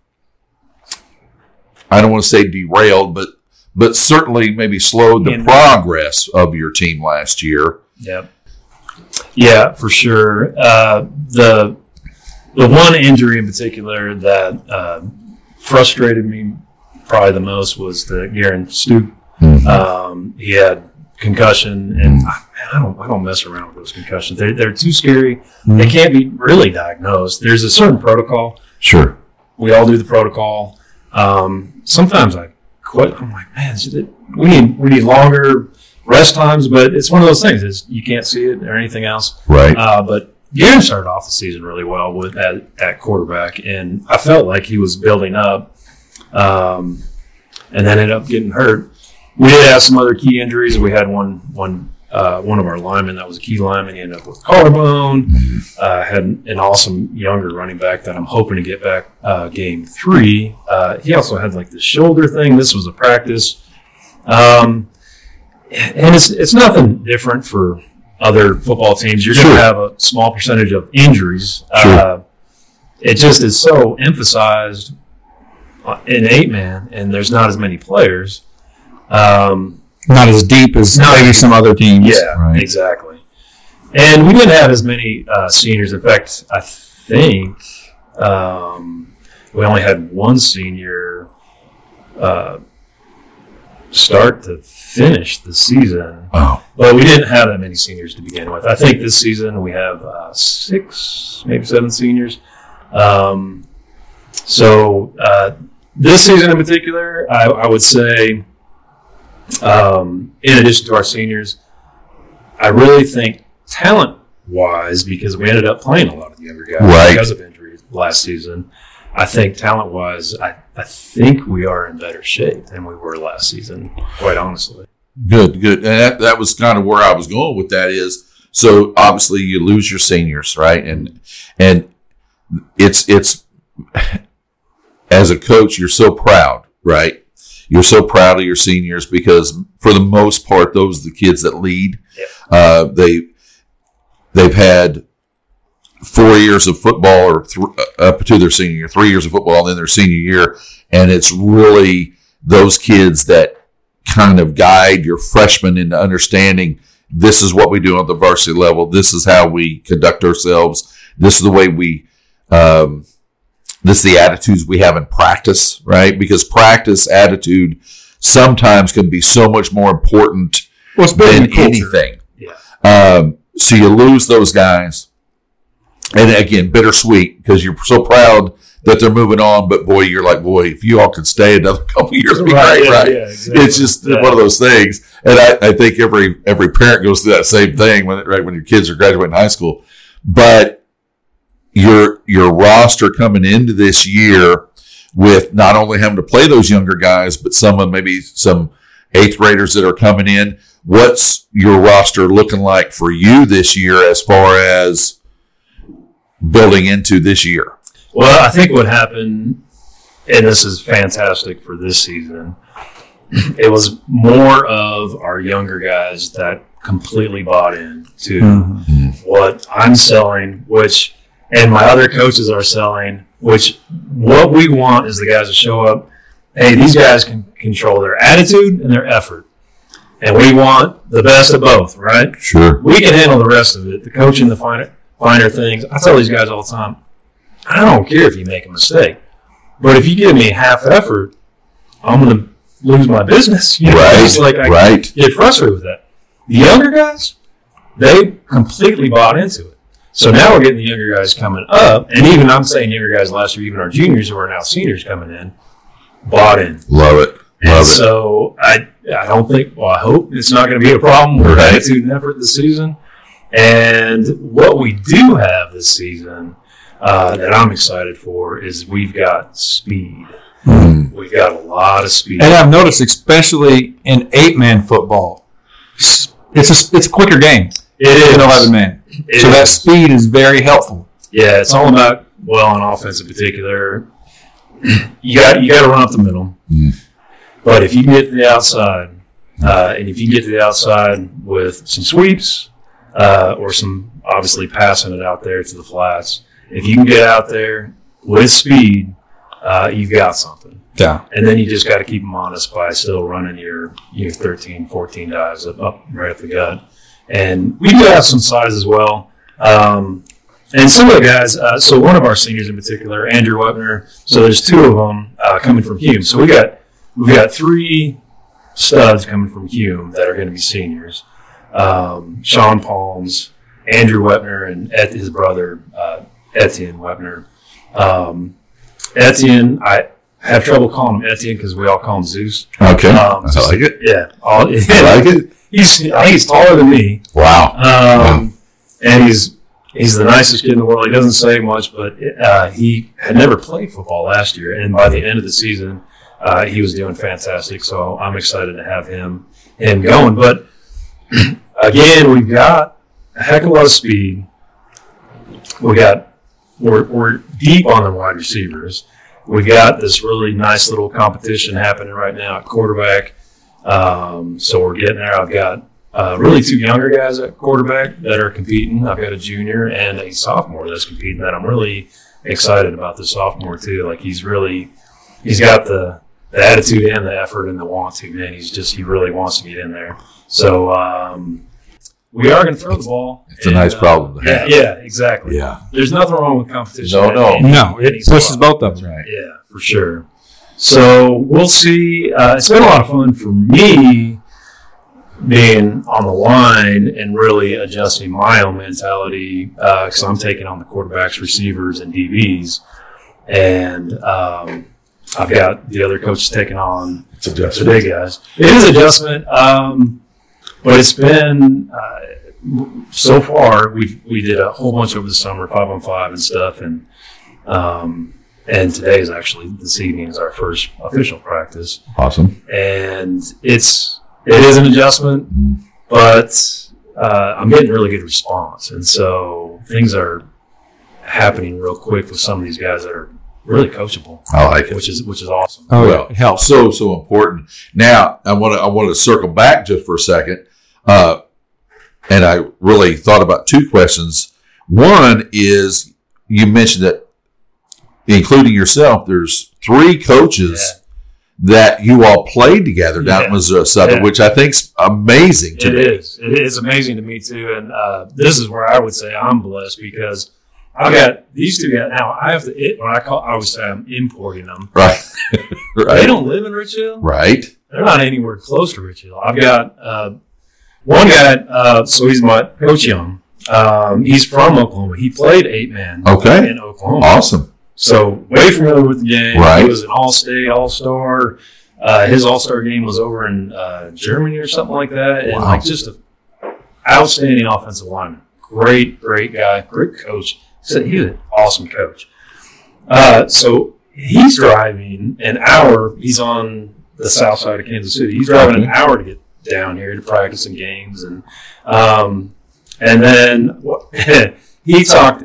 I don't want to say derailed, but but certainly maybe slowed the progress of your team last year. Yep. Yeah, for sure. Uh, the the one injury in particular that uh, frustrated me probably the most was the Garen Stoop. Um, he had concussion, and I, man, I don't I don't mess around with those concussions. They're they're too scary. They can't be really diagnosed. There's a certain protocol. Sure. We all do the protocol. Um, sometimes I quit. I'm like, man, it- we need we need longer rest times, but it's one of those things. Is you can't see it or anything else. Right. Uh, but Garen started off the season really well with at, at quarterback, and I felt like he was building up, um, and then ended up getting hurt. We did have some other key injuries. We had one one uh, one of our linemen that was a key lineman. He ended up with collarbone. Uh, had an awesome younger running back that I'm hoping to get back uh, game three. Uh, he also had like the shoulder thing. This was a practice. Um, and it's it's nothing different for other football teams. You're going Sure. to have a small percentage of injuries. Sure. Uh, it just is so emphasized in eight man, and there's not as many players. Um, Not as deep as Not- maybe some other teams. yeah, Right. exactly. And we didn't have as many uh, seniors. In fact, I think um, we only had one senior uh, start to finish the season. But we didn't have that many seniors to begin with. I think this season we have uh, six, maybe seven seniors. Um, so uh, this season in particular, I, I would say, um, in addition to our seniors, I really think talent wise, because we ended up playing a lot of the younger guys Right. because of injuries last season. I think talent wise, I, I think we are in better shape than we were last season, quite honestly. good, good. And that, that was kind of where I was going with that is so obviously you lose your seniors, right? And and it's it's as a coach, you're so proud, right? You're so proud of your seniors because for the most part, those are the kids that lead. Uh, they they've had four years of football or th- up to their senior year, three years of football, and then their senior year, and it's really those kids that kind of guide your freshmen into understanding this is what we do on the varsity level. This is how we conduct ourselves. This is the way we, um, this is the attitudes we have in practice, right? Because practice attitude sometimes can be so much more important Well, than anything. Yeah. Um, so you lose those guys, and again, bittersweet because you're so proud that they're moving on. But boy, you're like, boy, if you all could stay another couple years, it'd be Right, great, yeah, right? yeah, exactly. It's just Yeah. one of those things, and I, I think every every parent goes through that same thing when right when your kids are graduating high school. But your your roster coming into this year with not only having to play those younger guys, but some of maybe some eighth graders that are coming in. What's your roster looking like for you this year as far as building into this year? Well, I think what happened, and this is fantastic for this season, it was more of our younger guys that completely bought in to mm-hmm. what I'm selling, which, and my other coaches are selling, which what we want is the guys to show up. Hey, these guys can control their attitude and their effort. And we want the best of both, right? Sure. we can handle the rest of it. The coaching, the finer, finer things. I tell these guys all the time, I don't care if you make a mistake, but if you give me half effort, I'm going to lose my business. You know, Right, it's like I right. get frustrated with that. The younger guys, they completely bought into it. So now we're getting the younger guys coming up, and even I'm saying younger guys last year, even our juniors who are now seniors coming in, bought in. Love it. And Love it. so I I don't think well I hope it's not going to be a problem with Right. attitude and effort this season. And what we do have this season uh, that I'm excited for is we've got speed. Mm. We've got a lot of speed. And I've noticed, especially in eight man football, it's a it's a quicker game it is than eleven man. It so that speed is very helpful. Yeah, it's all about well on offense in particular. You got you got to run up the middle, Mm. but if you get to the outside, uh, and if you get to the outside with some sweeps uh, or some obviously passing it out there to the flats, if you can get out there with speed, uh, you've got something. Yeah. And then you just got to keep them honest by still running your your 13, 14 dives up, up right up the gut. And we do have some size as well. Um, and some of the guys, uh, so one of our seniors in particular, Andrew Webner. So there's two of them uh, coming from Hume. So we got we got three studs coming from Hume that are going to be seniors. Um, Sean Palms, Andrew Webner, and Et- his brother uh, Etienne Webner. Um, Etienne, I have trouble calling him Etienne because we all call him Zeus. Okay. Um, I like it. Yeah, all, I like it. He's I think he's taller than me. Wow. Um, and he's he's the nicest kid in the world. He doesn't say much, but uh, he had never played football last year, and by the end of the season, uh, he was doing fantastic. So I'm excited to have him him going. But again, we've got a heck of a lot of speed. We got we're, we're deep on the wide receivers. We've got this really nice little competition happening right now at quarterback. Um, so we're getting there. I've got uh, really two younger guys at quarterback that are competing. I've got a junior and a sophomore that's competing. That I'm really excited about the sophomore too. Like he's really he's got the, the attitude and the effort and the want to. Man, he's just he really wants to get in there. So um, we are going to throw the ball. It's a nice problem to yeah, have. yeah, exactly. Yeah. There's nothing wrong with competition. No, no. Any- No, it pushes both of them. right. Yeah, for sure. So we'll see. Uh, it's been a lot of fun for me being on the line and really adjusting my own mentality because I'm taking on the quarterbacks, receivers, and DBs, and um, I've got the other coaches taking on It's the big guys. It is adjustment, um, but it's been uh, so far. We we did a whole bunch over the summer, five on five and stuff, and um, and today is actually this evening is our first official practice, Awesome. and it's it is an adjustment, but uh, I'm getting really good response, and so things are happening real quick with some of these guys that are really coachable, I like it. which is which is awesome. Oh, well, yeah, it helps. so so important. Now, I want to I want to circle back just for a second, uh, and I really thought about two questions. One is you mentioned that, including yourself, there's three coaches that you all played together down at Yeah. Missouri Southern, Yeah. which I think's amazing to It me. is. It is amazing to me too, and uh, this is where I would say I'm blessed because I've got these two guys now. I have to. It, when I call, I would say I'm importing them. Right, They don't live in Rich Hill. right. They're not anywhere close to Rich Hill. I've got uh, one guy. Uh, so he's my coach Young. Um, he's from Oklahoma. He played eight man. Okay. in Oklahoma. Awesome. So way familiar with the game. Right. He was an All State, All Star. Uh, his All Star game was over in uh, Germany or something like that, and Wow. like just a outstanding offensive lineman. Great, great guy, great coach. So he's an awesome coach. Uh, so he's driving an hour. He's on the south side of Kansas City. He's driving an hour to get down here to practice in games, and um, and then he talked.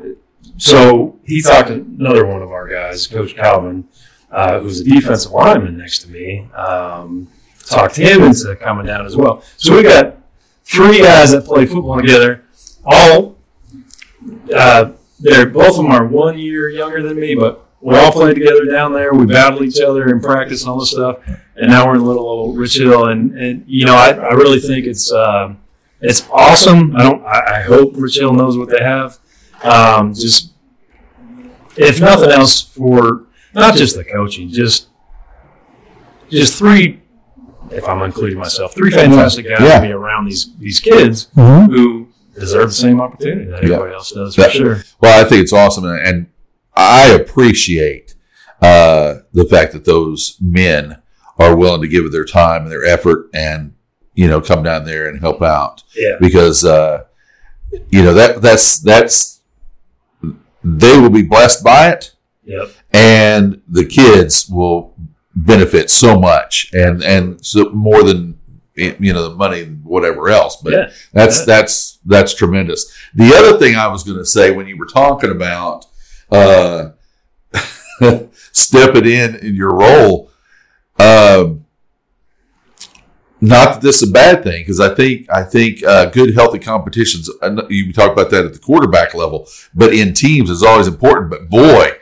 So he talked to another one of our guys, Coach Calvin, uh, who's a defensive lineman next to me. Um, talked to him into coming down as well. So we got three guys that play football together. All uh, they're both of them are one year younger than me, but we all played together down there. We battled each other in practice and all this stuff. And now we're in little old Rich Hill, and and you know I, I really think it's uh, it's awesome. I don't. I, I hope Rich Hill knows what they have. Um, just if nothing else for not just the coaching, just just three. If I'm including myself, three fantastic guys Yeah. to be around these these kids Mhm. who deserve the same opportunity that Yeah. else does for That- sure. Well, I think it's awesome, and, and I appreciate uh, the fact that those men are willing to give their time and their effort, and you know, come down there and help out. Yeah, because uh, you know that that's that's they will be blessed by it, yep, and the kids will benefit so much, and and so more than you know the money and whatever else. But yeah, that's Yeah. that's that's tremendous. The other thing I was going to say when you were talking about uh, stepping in in your role, um, not that this is a bad thing because I think I think uh, good healthy competitions. You talk about that at the quarterback level, but in teams is always important. But boy,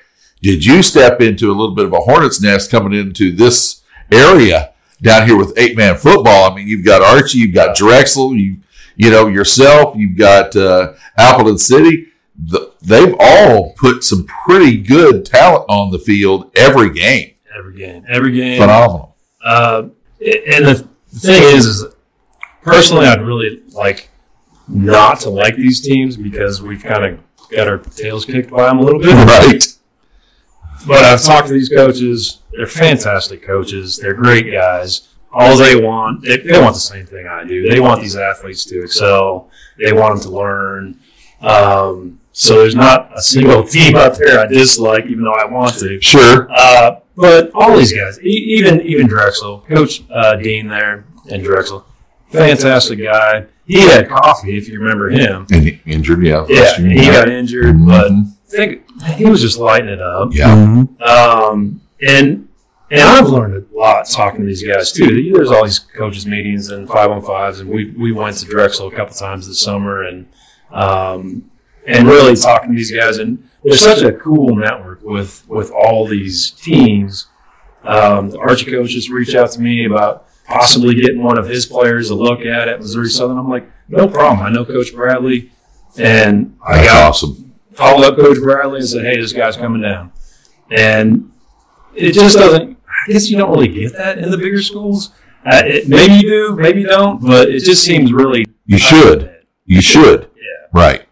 did you step into a little bit of a hornet's nest coming into this area down here with eight man football. I mean, you've got Archie, you've got Drexel, you you know yourself, you've got uh, Appleton City. The, they've all put some pretty good talent on the field every game. every game, every game. Phenomenal. Uh, and the thing is, is personally, I'd really like not to like these teams because we've kind of got our tails kicked by them a little bit. Right. But I've talked to these coaches. They're fantastic coaches. They're great guys. All they want, they, they want the same thing I do. They want these athletes to excel. They want them to learn. Um, so there's not a single team out there I dislike, even though I want to. Sure. Uh, but all these guys, e- even even Drexel, Coach uh, Dean there and Drexel, fantastic guy. He had coffee, if you remember him. And he injured, yeah. Yeah, last year. he got injured, but Mhm. I think he was just lighting it up. yeah. Um, and and I've learned a lot talking to these guys too. There's all these coaches meetings and five on fives, and we we went to Drexel a couple times this summer, and um, and really talking to these guys. And there's such a cool network with with all these teams. Um, the Archie coach just reached out to me about possibly getting one of his players to look at at Missouri Southern. I'm like, no problem. I know Coach Bradley, and I got awesome. Called up Coach Bradley and said, "Hey, this guy's coming down," and it just doesn't. I guess you don't really get that in the bigger schools. Uh, it, maybe you do, maybe you don't, but it just seems really. You should. You should. Yeah. Right.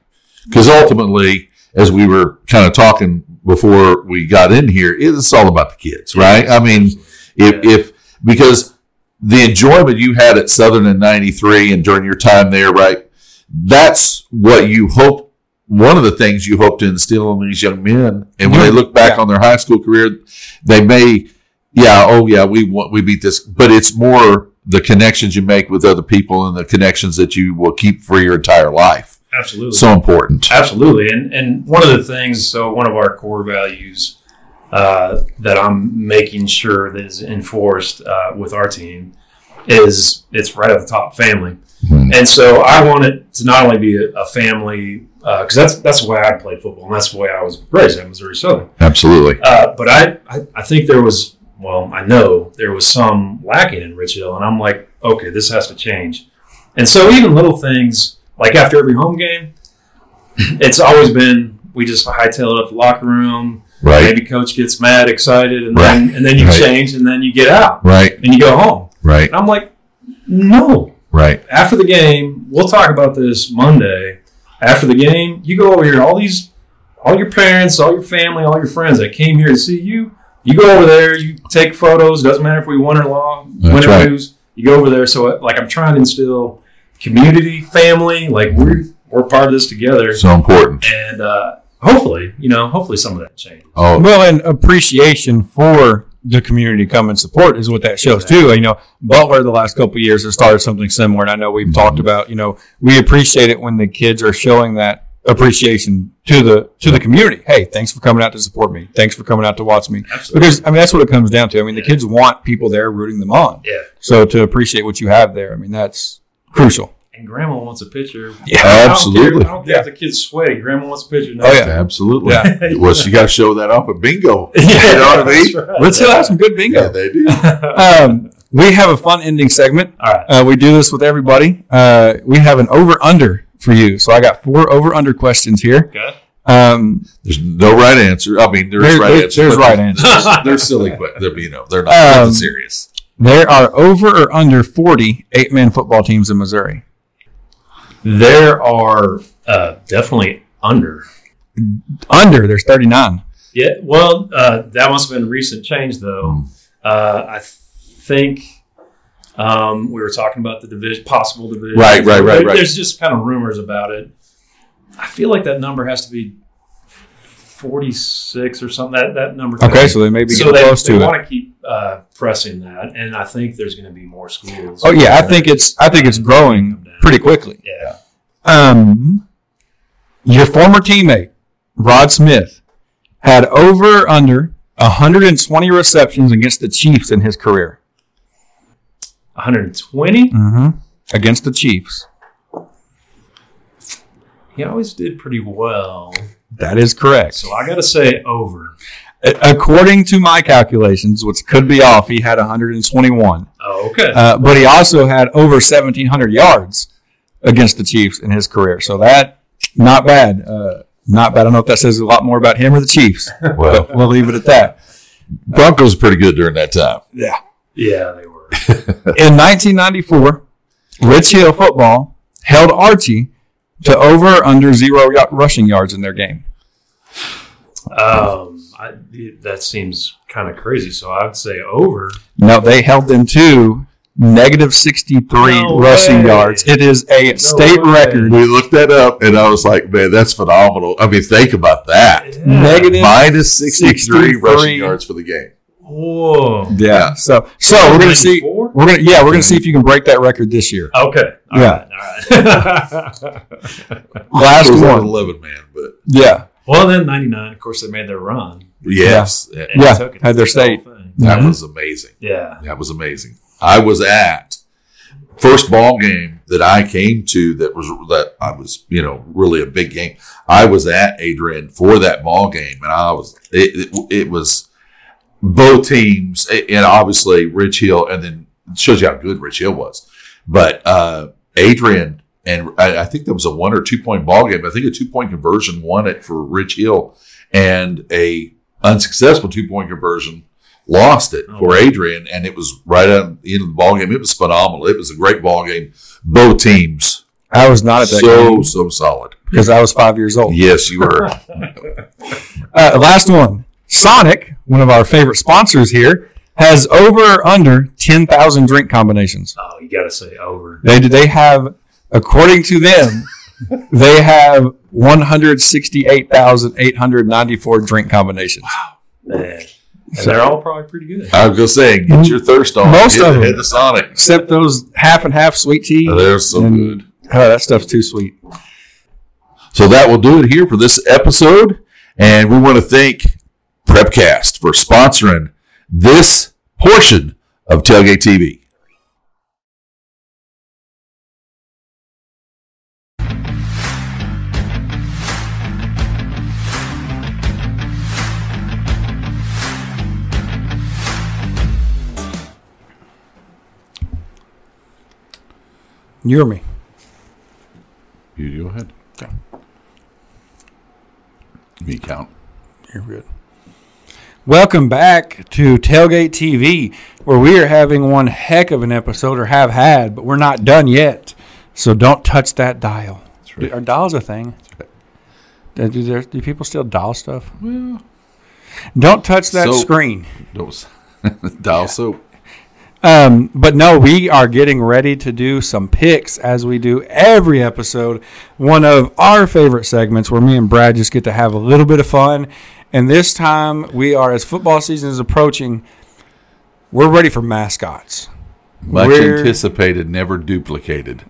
Because ultimately, as we were kind of talking before we got in here, it's all about the kids, right? I mean, if, if because the enjoyment you had at Southern in 93 and during your time there, right? That's what you hope. One of the things you hope to instill in these young men. And when they look back Yeah. on their high school career, they may, yeah, oh yeah, we we beat this, but it's more the connections you make with other people and the connections that you will keep for your entire life. Absolutely. So important. Absolutely, and and one of the things, so one of our core values uh, that I'm making sure that is enforced uh, with our team is it's right at the top, family. Mhm. And so I want it to not only be a, a family because that's that's the way I played football, and that's the way I was raised at Missouri Southern. Absolutely. Uh, but I, I I think there was well, I know there was some lacking in Rich Hill, and I'm like, okay, this has to change. And so even little things like after every home game, it's always been we just hightail it up the locker room. Right. Maybe coach gets mad, excited, and then and then you Right. change, and then you get out Right. and you go home. Right. And I'm like, no. Right. After the game, we'll talk about this Monday. After the game, you go over here. All these, all your parents, all your family, all your friends that came here to see you. You go over there. You take photos. Doesn't matter if we won or lost, win or right. lose. You go over there. So, like, I'm trying to instill community, family. Like we're we're part of this together, So important. and uh, hopefully, you know, hopefully some of that changes. Oh, Well, and appreciation for the community to come and support is what that shows too. You know, Butler the last couple of years has started something similar, and I know we've talked mm-hmm. about. You know, we appreciate it when the kids are showing that appreciation to the to the community. Hey, thanks for coming out to support me. Thanks for coming out to watch me. Absolutely. Because I mean, that's what it comes down to. I mean, the kids want people there rooting them on. Yeah. So to appreciate what you have there, I mean, that's crucial. And grandma wants a picture. Yeah, I don't care- absolutely. I don't care if the kid's sweaty. Grandma wants a picture. Oh, yeah. Absolutely. Yeah. Well, you got to show that off at bingo. Yeah, you know what I that's mean? right. Let's still have some good Yeah, bingo. they do. Um, we have a fun ending segment. All right. Uh, we do this with everybody. Uh, we have an over under for you. So I got four over under questions here. Okay. Um, There's no right answer. I mean, there's There- right there- answers. there's right answers. They're silly, but they're, you know, they're not nothing Um, serious. there are over or under 40 eight man football teams in Missouri. There are uh, definitely under. Under, there's 39. Yeah, well, uh, that must have been a recent change, though. Uh, I think um, we were talking about the division, possible division. Right, right, right, right. There's just kind of rumors about it. I feel like that number has to be 46 or something. That that number. Okay, so they may be so they, close they to it. want to keep uh, pressing that, and I think there's going to be more schools. Oh yeah, I think it's I think it's growing pretty quickly. Yeah. Um, your former teammate Rod Smith had over under 120 receptions against the Chiefs in his career. 120. Mm-hmm. Against the Chiefs. He always did pretty well. That is correct. So I got to say over. A- According to my calculations, which could be off, he had 121. Oh, okay. Uh, but he also had over 1,700 yards against the Chiefs in his career. So that, not bad. Uh, not bad. I don't know if that says a lot more about him or the Chiefs. Well, we'll leave it at that. Broncos are pretty good during that time. Yeah. yeah, they were. In 1994, Rich Hill football held Archie to over or under zero y- rushing yards in their game. Um, I, that seems kind of crazy. So I'd say over. No, they held them to negative 63 No rushing way. yards. It is a state way. record. We looked that up, and I was like, man, that's phenomenal. I mean, think about that. Negative Minus 63, 63. rushing yards for the game. Whoa. Yeah. So so we're gonna see. 94? We're gonna yeah we're gonna see if you can break that record this year. Okay. All Yeah. right, All right. Last It was one. 11 man, but Yeah. well, then 99, of course, they made their run. Yes. Yeah. and Yeah, had their state. whole thing. That was amazing. Yeah. That was amazing. I was at first ball game that I came to that was that I was you know really a big game. I was at Adrian for that ball game, and I was it, it, it was both teams, and obviously Rich Hill, and then it shows you how good Rich Hill was. But uh, Adrian and I, I think there was a one or two point ball game. I think a two point conversion won it for Rich Hill, and a unsuccessful two point conversion lost it for Adrian, and it was right at the end of the ball game. It was phenomenal. It was a great ball game. Both teams I was not at that so game so solid. because I was five years old. Yes, you were. Uh, last one. Sonic, one of our favorite sponsors here, has over or under 10,000 drink combinations. Oh, you got to say over. They do they have, according to them, they have 168,894 drink combinations. Man. And they're all probably pretty good. I was gonna say, get your thirst on. Most Get of them. Hit the Sonic. Except those half and half sweet tea. They're so And- good. Oh, that stuff's too sweet. So that will do it here for this episode. And we want to thank Prepcast for sponsoring this portion of Tailgate TV. You or me? You go ahead. Okay. Me count. You're good. Welcome back to Tailgate TV, where we are having one heck of an episode, or have had, but we're not done yet. So don't touch that dial. right. Are dials a thing? Do, uh, do there- do people still dial stuff? Well, Don't touch that So- screen. those dial soap. Um, but no, we are getting ready to do some picks as we do every episode. One of our favorite segments where me and Brad just get to have a little bit of fun. And this time we are, as football season is approaching, we're ready for mascots. Much We're- anticipated, never duplicated.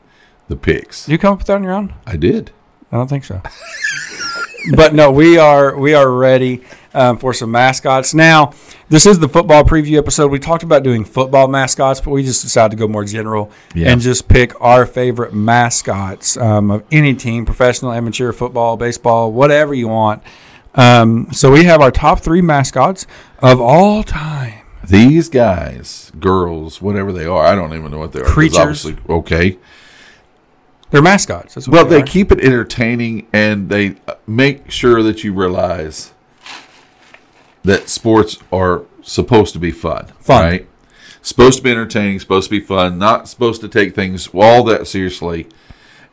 The picks. Did you come up with that on your own? I did. I don't think so. but no, we are we are ready um, for some mascots. Now, this is the football preview episode. We talked about doing football mascots, but we just decided to go more general Yeah. and just pick our favorite mascots um, of any team, professional, amateur, football, baseball, whatever you want. Um, so we have our top three mascots of all time. These guys, girls, whatever they are, I don't even know what they are. Creatures. Obviously, okay. They're mascots. Well, they are. keep it entertaining and they uh, make sure that you realize that sports are supposed to be fun. Fun. Right? Supposed to be entertaining, supposed to be fun, not supposed to take things all that seriously.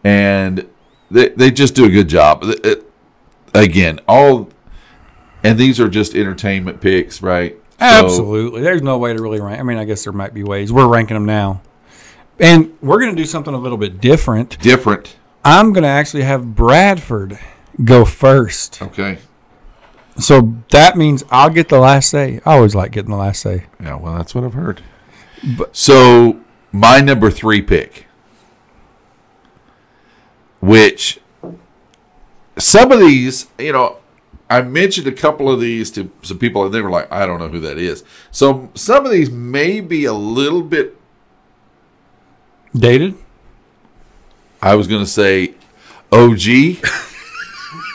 And they, they just do a good job. It- it- again, all, and these are just entertainment picks, right? So- Absolutely. There's no way to really rank. I mean, I guess there might be ways. We're ranking them now. And we're going to do something a little bit different. different. I'm going to actually have Bradford go first. Okay. So that means I'll get the last say. I always like getting the last say. Yeah, well, that's what I've heard. so my number three pick, which some of these, you know, I mentioned a couple of these to some people, and they were like, "I don't know who that is." So some of these may be a little bit. Dated? I was going to say OG,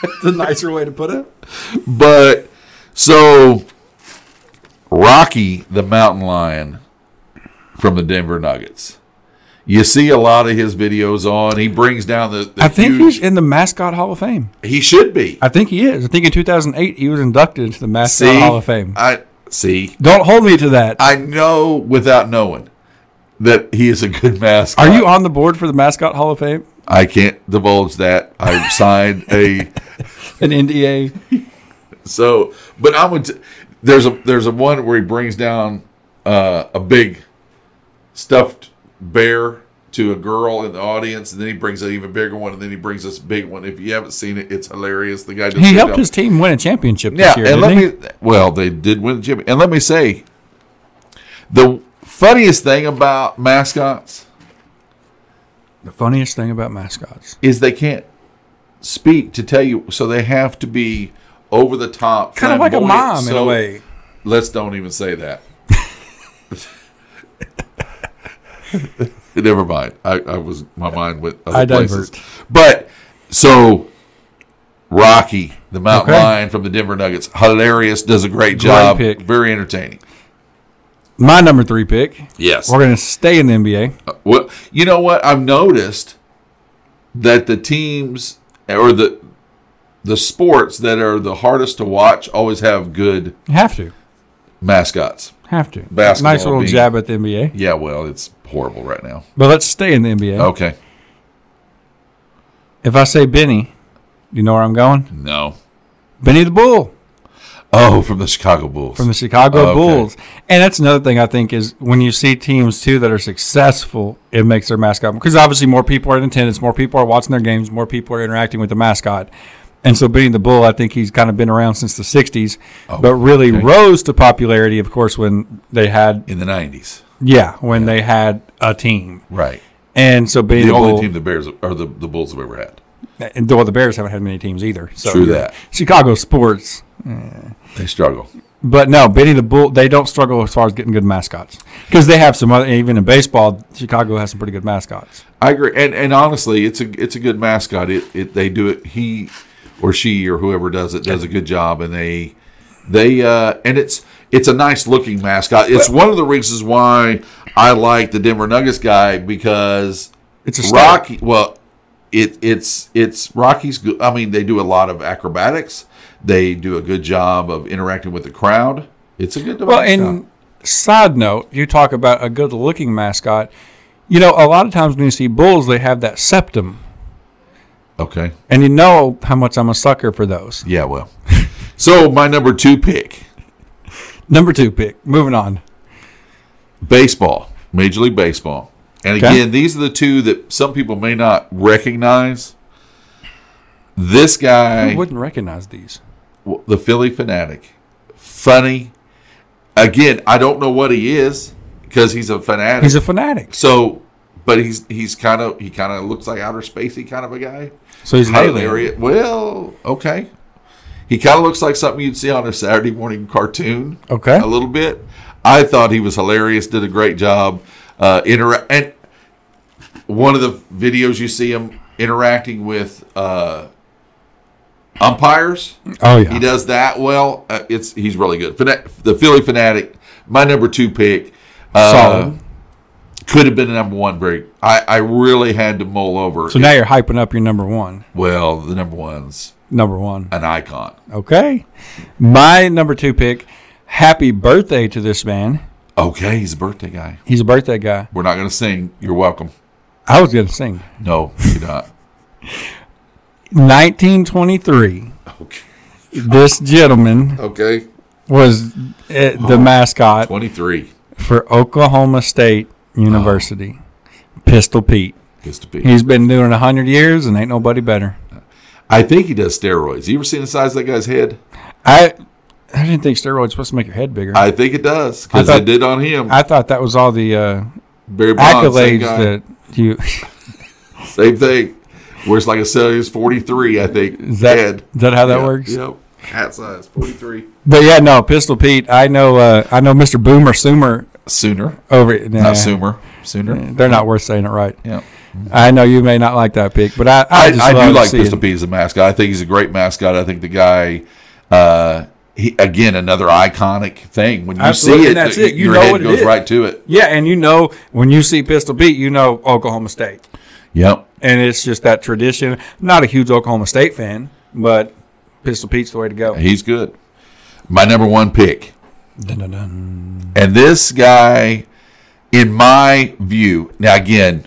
That's a nicer way to put it. But so Rocky the mountain lion from the Denver Nuggets. You see a lot of his videos on. He brings down the. the I think huge, he's in the Mascot Hall of Fame. he should be. I think he is. I think in 2008 he was inducted into the Mascot See, Hall of Fame. I see. Don't hold me to that. I know without knowing that he is a good mascot. Are you on the board for the Mascot Hall of Fame? I can't divulge that. I signed a An NDA? so, but I would. There's a there's a one where he brings down uh, a big stuffed bear to a girl in the audience, and then he brings an even bigger one, and then he brings this big one. If you haven't seen it, it's hilarious. The guy He helped his team win a championship this Yeah, year, and let he? me. Well, they did win the championship, and let me say, the funniest thing about mascots the funniest thing about mascots is they can't speak to tell you, so they have to be over the top, kind of like a mom so in a way. Let's don't even say that. Never mind. I, I, was my mind went other I places, divert. but so Rocky, the mountain okay. lion from the Denver Nuggets, hilarious. Does a great, great job. Pick. Very entertaining. My number three pick. Yes. We're going to stay in the NBA. Uh, well, you know what? I've noticed that the teams or the the sports that are the hardest to watch always have good You have to. mascots. Have to. Basketball nice little being- jab at the NBA. Yeah, well, it's horrible right now. But let's stay in the NBA. Okay. If I say Benny, you know where I'm going? No. Benny the Bull Oh, from the Chicago Bulls. from the Chicago Oh, okay. Bulls. And that's another thing I think is when you see teams too that are successful, it makes their mascot because obviously more people are in attendance, more people are watching their games, more people are interacting with the mascot. And so Benny the Bull, I think he's kind of been around since the '60s, but really Oh, okay. rose to popularity, of course, when they had in the nineties. yeah, when they had a team. Right. And so Benny The the, only Bull, team the Bears or the, the Bulls have ever had. and well, the Bears haven't had many teams either. So True that. Chicago sports, They struggle. but no, Benny the Bull, they don't struggle as far as getting good mascots because they have some other. Even in baseball, Chicago has some pretty good mascots. I agree, and and honestly, it's a it's a good mascot. It, it they do it. He or she or whoever does it does a good job, and they they uh, and it's it's a nice looking mascot. It's one of the reasons why I like the Denver Nuggets guy because It's a Rocky. Well, it it's it's Rocky's. good. I mean, they do a lot of acrobatics. They do a good job of interacting with the crowd. It's a good Well, mascot. and side note, you talk about a good looking mascot. You know, a lot of times when you see bulls, they have that septum, okay. and you know how much I'm a sucker for those. Yeah. Well. so my number two pick. Number two pick. Moving on. baseball, Major League Baseball. And Okay. again, these are the two that some people may not recognize. This guy, Who wouldn't recognize these? The Phillie Phanatic, funny. Again, I don't know what he is because he's a fanatic. He's a fanatic, so, but he's he's kind of he kind of looks like outer spacey kind of a guy. so he's. Hilarious. Well, okay. He kind of looks like something you'd see on a Saturday morning cartoon. Okay. A little bit. I thought he was hilarious. Did a great job. Uh, intera- and one of the videos you see him interacting with uh, umpires. Oh yeah. He does that well. Uh, it's he's really good. Fana- the Phillie Phanatic, my number two pick. Uh, Could have been the number one. Very. I, I really had to mull over. So now you're hyping up your number one. well, the number one's Number one. an icon. Okay. My number two pick. Happy birthday to this man. Okay, he's a birthday guy. He's a birthday guy. We're not going to sing. You're welcome. I was going to sing. No, you're not. 1923. Okay. This gentleman Okay. was uh, the mascot 23. for Oklahoma State University. Pistol Pete. Gets to be. He's been doing it 100 years and ain't nobody better. I think he does steroids. You ever seen the size of that guy's head? I I didn't think steroids supposed to make your head bigger. I, I think it does because I thought- it did on him. I thought that was all the uh, Barry Bonds, same accolades guy. that you. Same thing. Where it's like a celsius 43, I think. Is that, head. is that how that Yeah, works? Yep. Hat size 43. But yeah, no, Pistol Pete. I know. Uh, I know Mr. Boomer Sumer Sooner. over. Nah, Not Sumer. Sooner. They're not worth saying it right. Yeah. I know you may not like that pick, but I I, I, just I love do like Pistol. Pete as a mascot. I think he's a great mascot. I think the guy, uh, he again another iconic thing. When you Absolutely, see it, and that's it. You your know head what it goes is. right to it. Yeah, and you know when you see Pistol Pete, you know Oklahoma State, Yep. And it's just that tradition. Not a huge Oklahoma State fan, but Pistol Pete's the way to go. He's good. My number one pick. Dun, dun, dun. And this guy, in my view, now again,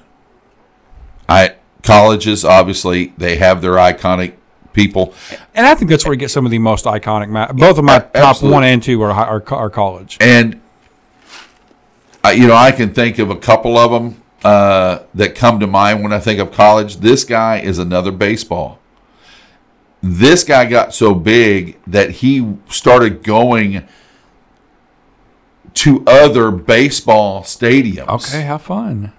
I colleges obviously they have their iconic people. And I think that's where you get some of the most iconic. Ma- both of my A- top absolutely. one and two are hi- are, are college. And I, you know, I can think of a couple of them uh, that come to mind when I think of college. This guy is another baseball. This guy got so big that he started going to other baseball stadiums Okay, have fun.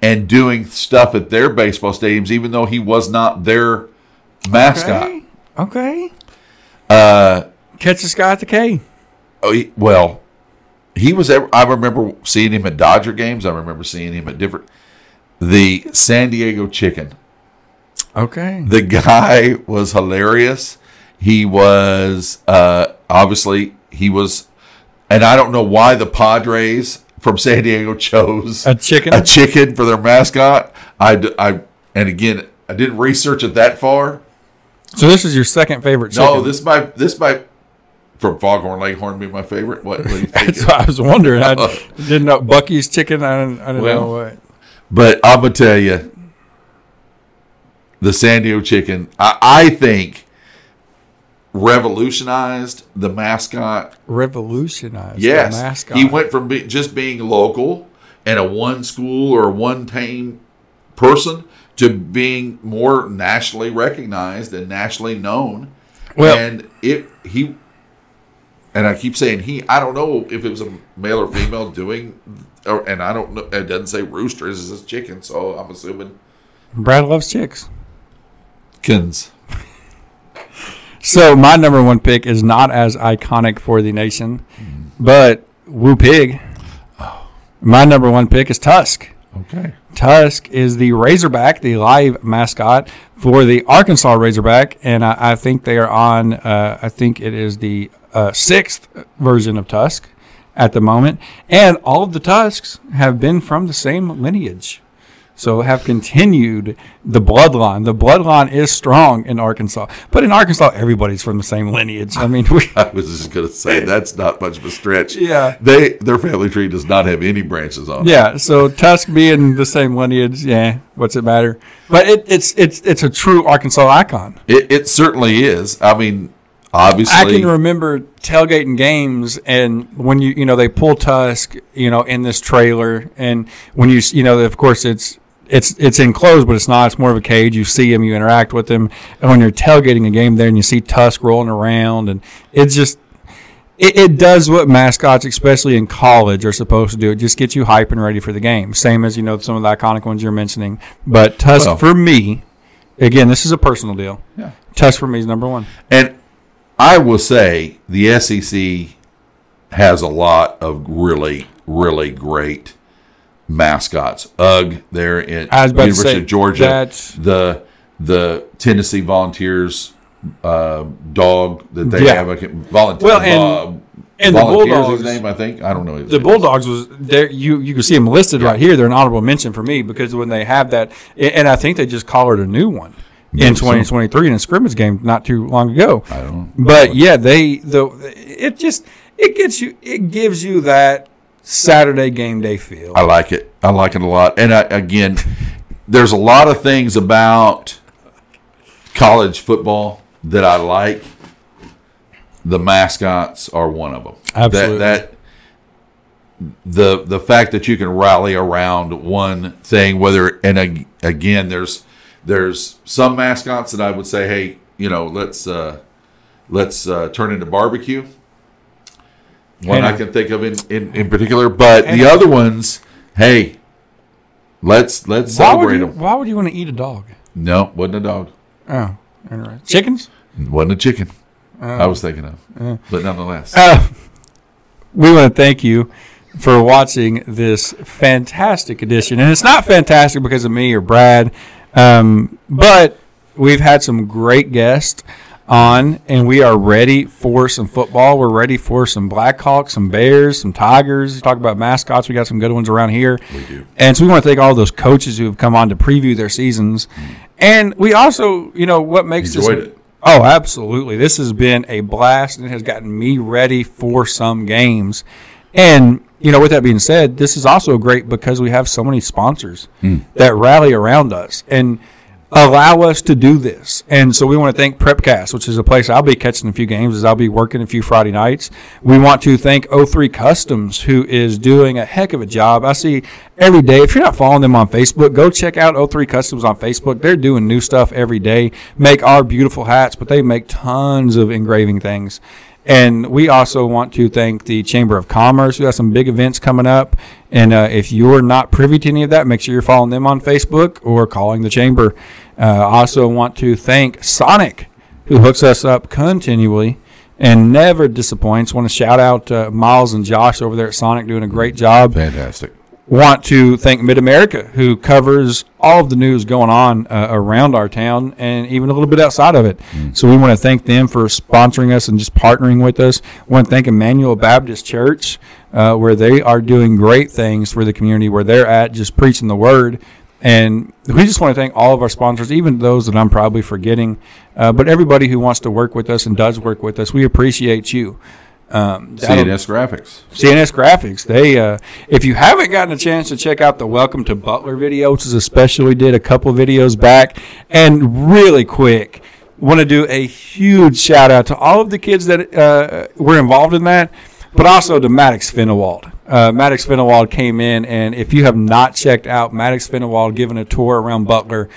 and doing stuff at their baseball stadiums, even though he was not their mascot. Okay. Okay. Uh, Catch this guy at the K. oh, he- well, he was. ever- I remember seeing him at Dodger games. I remember seeing him at different. The San Diego Chicken. Okay. The guy was hilarious. He was uh, obviously he was, and I don't know why the Padres from San Diego chose A chicken? a chicken for their mascot. I, I and again I didn't research it that far. So this is your second favorite chicken. No, this might this might from Foghorn Leghorn be my favorite. What, what you? That's what I was wondering. I didn't know Bucky's chicken. I didn't, I didn't Well, know what. But I'm gonna tell you, the San Diego chicken, I, I think, revolutionized the mascot. Revolutionized Yes, the mascot. he went from be, just being local and a one school or one team person to being more nationally recognized and nationally known. Well- and it he. And I keep saying he. I don't know if it was a male or female doing, or, and I don't know. It doesn't say rooster. It says chicken. So I'm assuming Brad loves chicks. chickens. So my number one pick is not as iconic for the nation, but Woo Pig. Oh. My number one pick is Tusk. Okay. Tusk is the Razorback, the live mascot for the Arkansas Razorback, and I, I think they are on. Uh, I think it is the uh, sixth version of Tusk at the moment, and all of the Tusks have been from the same lineage, so have continued the bloodline. The bloodline is strong in Arkansas, but in Arkansas, everybody's from the same lineage. I mean, we, I was just going to say that's not much of a stretch. Yeah. They their family tree does not have any branches on. it. Yeah, so Tusk being the same lineage, yeah, what's it matter? But it, it's it's it's a true Arkansas icon. It, it certainly is. I mean, obviously, I can remember tailgating games, and when you you know they pull Tusk, you know, in this trailer, and when you you know, of course it's. It's it's enclosed, but it's not. It's more of a cage. You see him, you interact with him, and when you're tailgating a game there, and you see Tusk rolling around, and it's just it, it does what mascots, especially in college, are supposed to do. It just gets you hype and ready for the game. Same as you know some of the iconic ones you're mentioning. But Tusk Well- for me, again, this is a personal deal. Yeah. Tusk for me is number one. and I will say the SEC has a lot of really, really great mascots. Uga there in I was about to University say, of Georgia. that's- the the Tennessee Volunteers uh, dog that they Yeah. have. a volunteer. Well, and- uh, and the Bulldogs- his name, I think. I don't know. The. Bulldogs was there. You you can see them listed right here. They're an honorable mention for me because when they have that, and I think they just collared a new one in Maybe so. 2023 in a scrimmage game not too long ago. I don't. But yeah, they the it just it gets you it gives you that Saturday game day feel. I like it. I like it a lot. And I, again, there's a lot of things about college football that I like. The mascots are one of them. Absolutely. That, that the the fact that you can rally around one thing, whether and ag- again, there's there's some mascots that I would say, hey, you know, let's uh, let's uh, turn into barbecue. One I can think of in, in, in particular, but the other ones, hey, let's let's why would celebrate you, them. why would you want to eat a dog? No, wasn't a dog, Oh, interesting. Chickens? wasn't a chicken. I was thinking of, but nonetheless, Uh, we want to thank you for watching this fantastic edition. And it's not fantastic because of me or Brad, um, but we've had some great guests on, and we are ready for some football. We're ready for some Blackhawks, some Bears, some Tigers. You talk about mascots. We got some good ones around here. We do. And so we want to thank all those coaches who have come on to preview their seasons. And we also, you know, what makes Enjoyed this it. Oh, absolutely. This has been a blast and it has gotten me ready for some games. And, you know, with that being said, this is also great because we have so many sponsors hmm. that rally around us and allow us to do this. And so we want to thank Prepcast, which is a place I'll be catching a few games as I'll be working a few Friday nights. We want to thank O3 Customs, who is doing a heck of a job. I see every day. If you're not following them on Facebook, go check out O3 Customs on Facebook. They're doing new stuff every day. Make our beautiful hats, but they make tons of engraving things. And we also want to thank the Chamber of Commerce. We got some big events coming up. And uh, if you're not privy to any of that, make sure you're following them on Facebook or calling the Chamber. Uh, also want to thank Sonic, who hooks us up continually and never disappoints. Want to shout out uh, Miles and Josh over there at Sonic doing a great job. Fantastic. Want to thank Mid America who covers all of the news going on uh, around our town and even a little bit outside of it. So we want to thank them for sponsoring us and just partnering with us. Want to thank Emmanuel Baptist Church uh, where they are doing great things for the community where they're at, just preaching the word. And we just want to thank all of our sponsors, even those that I'm probably forgetting, uh, but everybody who wants to work with us and does work with us. We appreciate you. Um, CNS Graphics. CNS Graphics. They, uh, if you haven't gotten a chance to check out the Welcome to Butler video, which is especially did a couple videos back, and really quick, want to do a huge shout out to all of the kids that uh, were involved in that, but also to Maddox Finnewald. Uh, Maddox Finnewald came in, and if you have not checked out Maddox Finnewald giving a tour around Butler,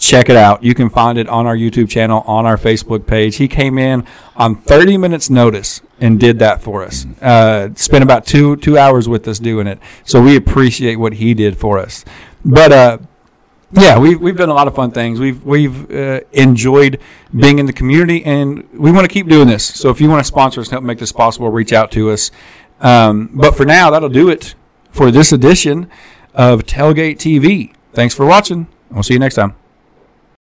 check it out. You can find it on our YouTube channel, on our Facebook page. He came in on 30 minutes notice and did that for us. Uh, spent about two two hours with us doing it. So we appreciate what he did for us. But uh, yeah, we've we've done a lot of fun things. We've we've uh, enjoyed being in the community, and we want to keep doing this. So if you want to sponsor us and help make this possible, reach out to us. Um, but for now, that'll do it for this edition of Tailgate TV. Thanks for watching. We'll see you next time.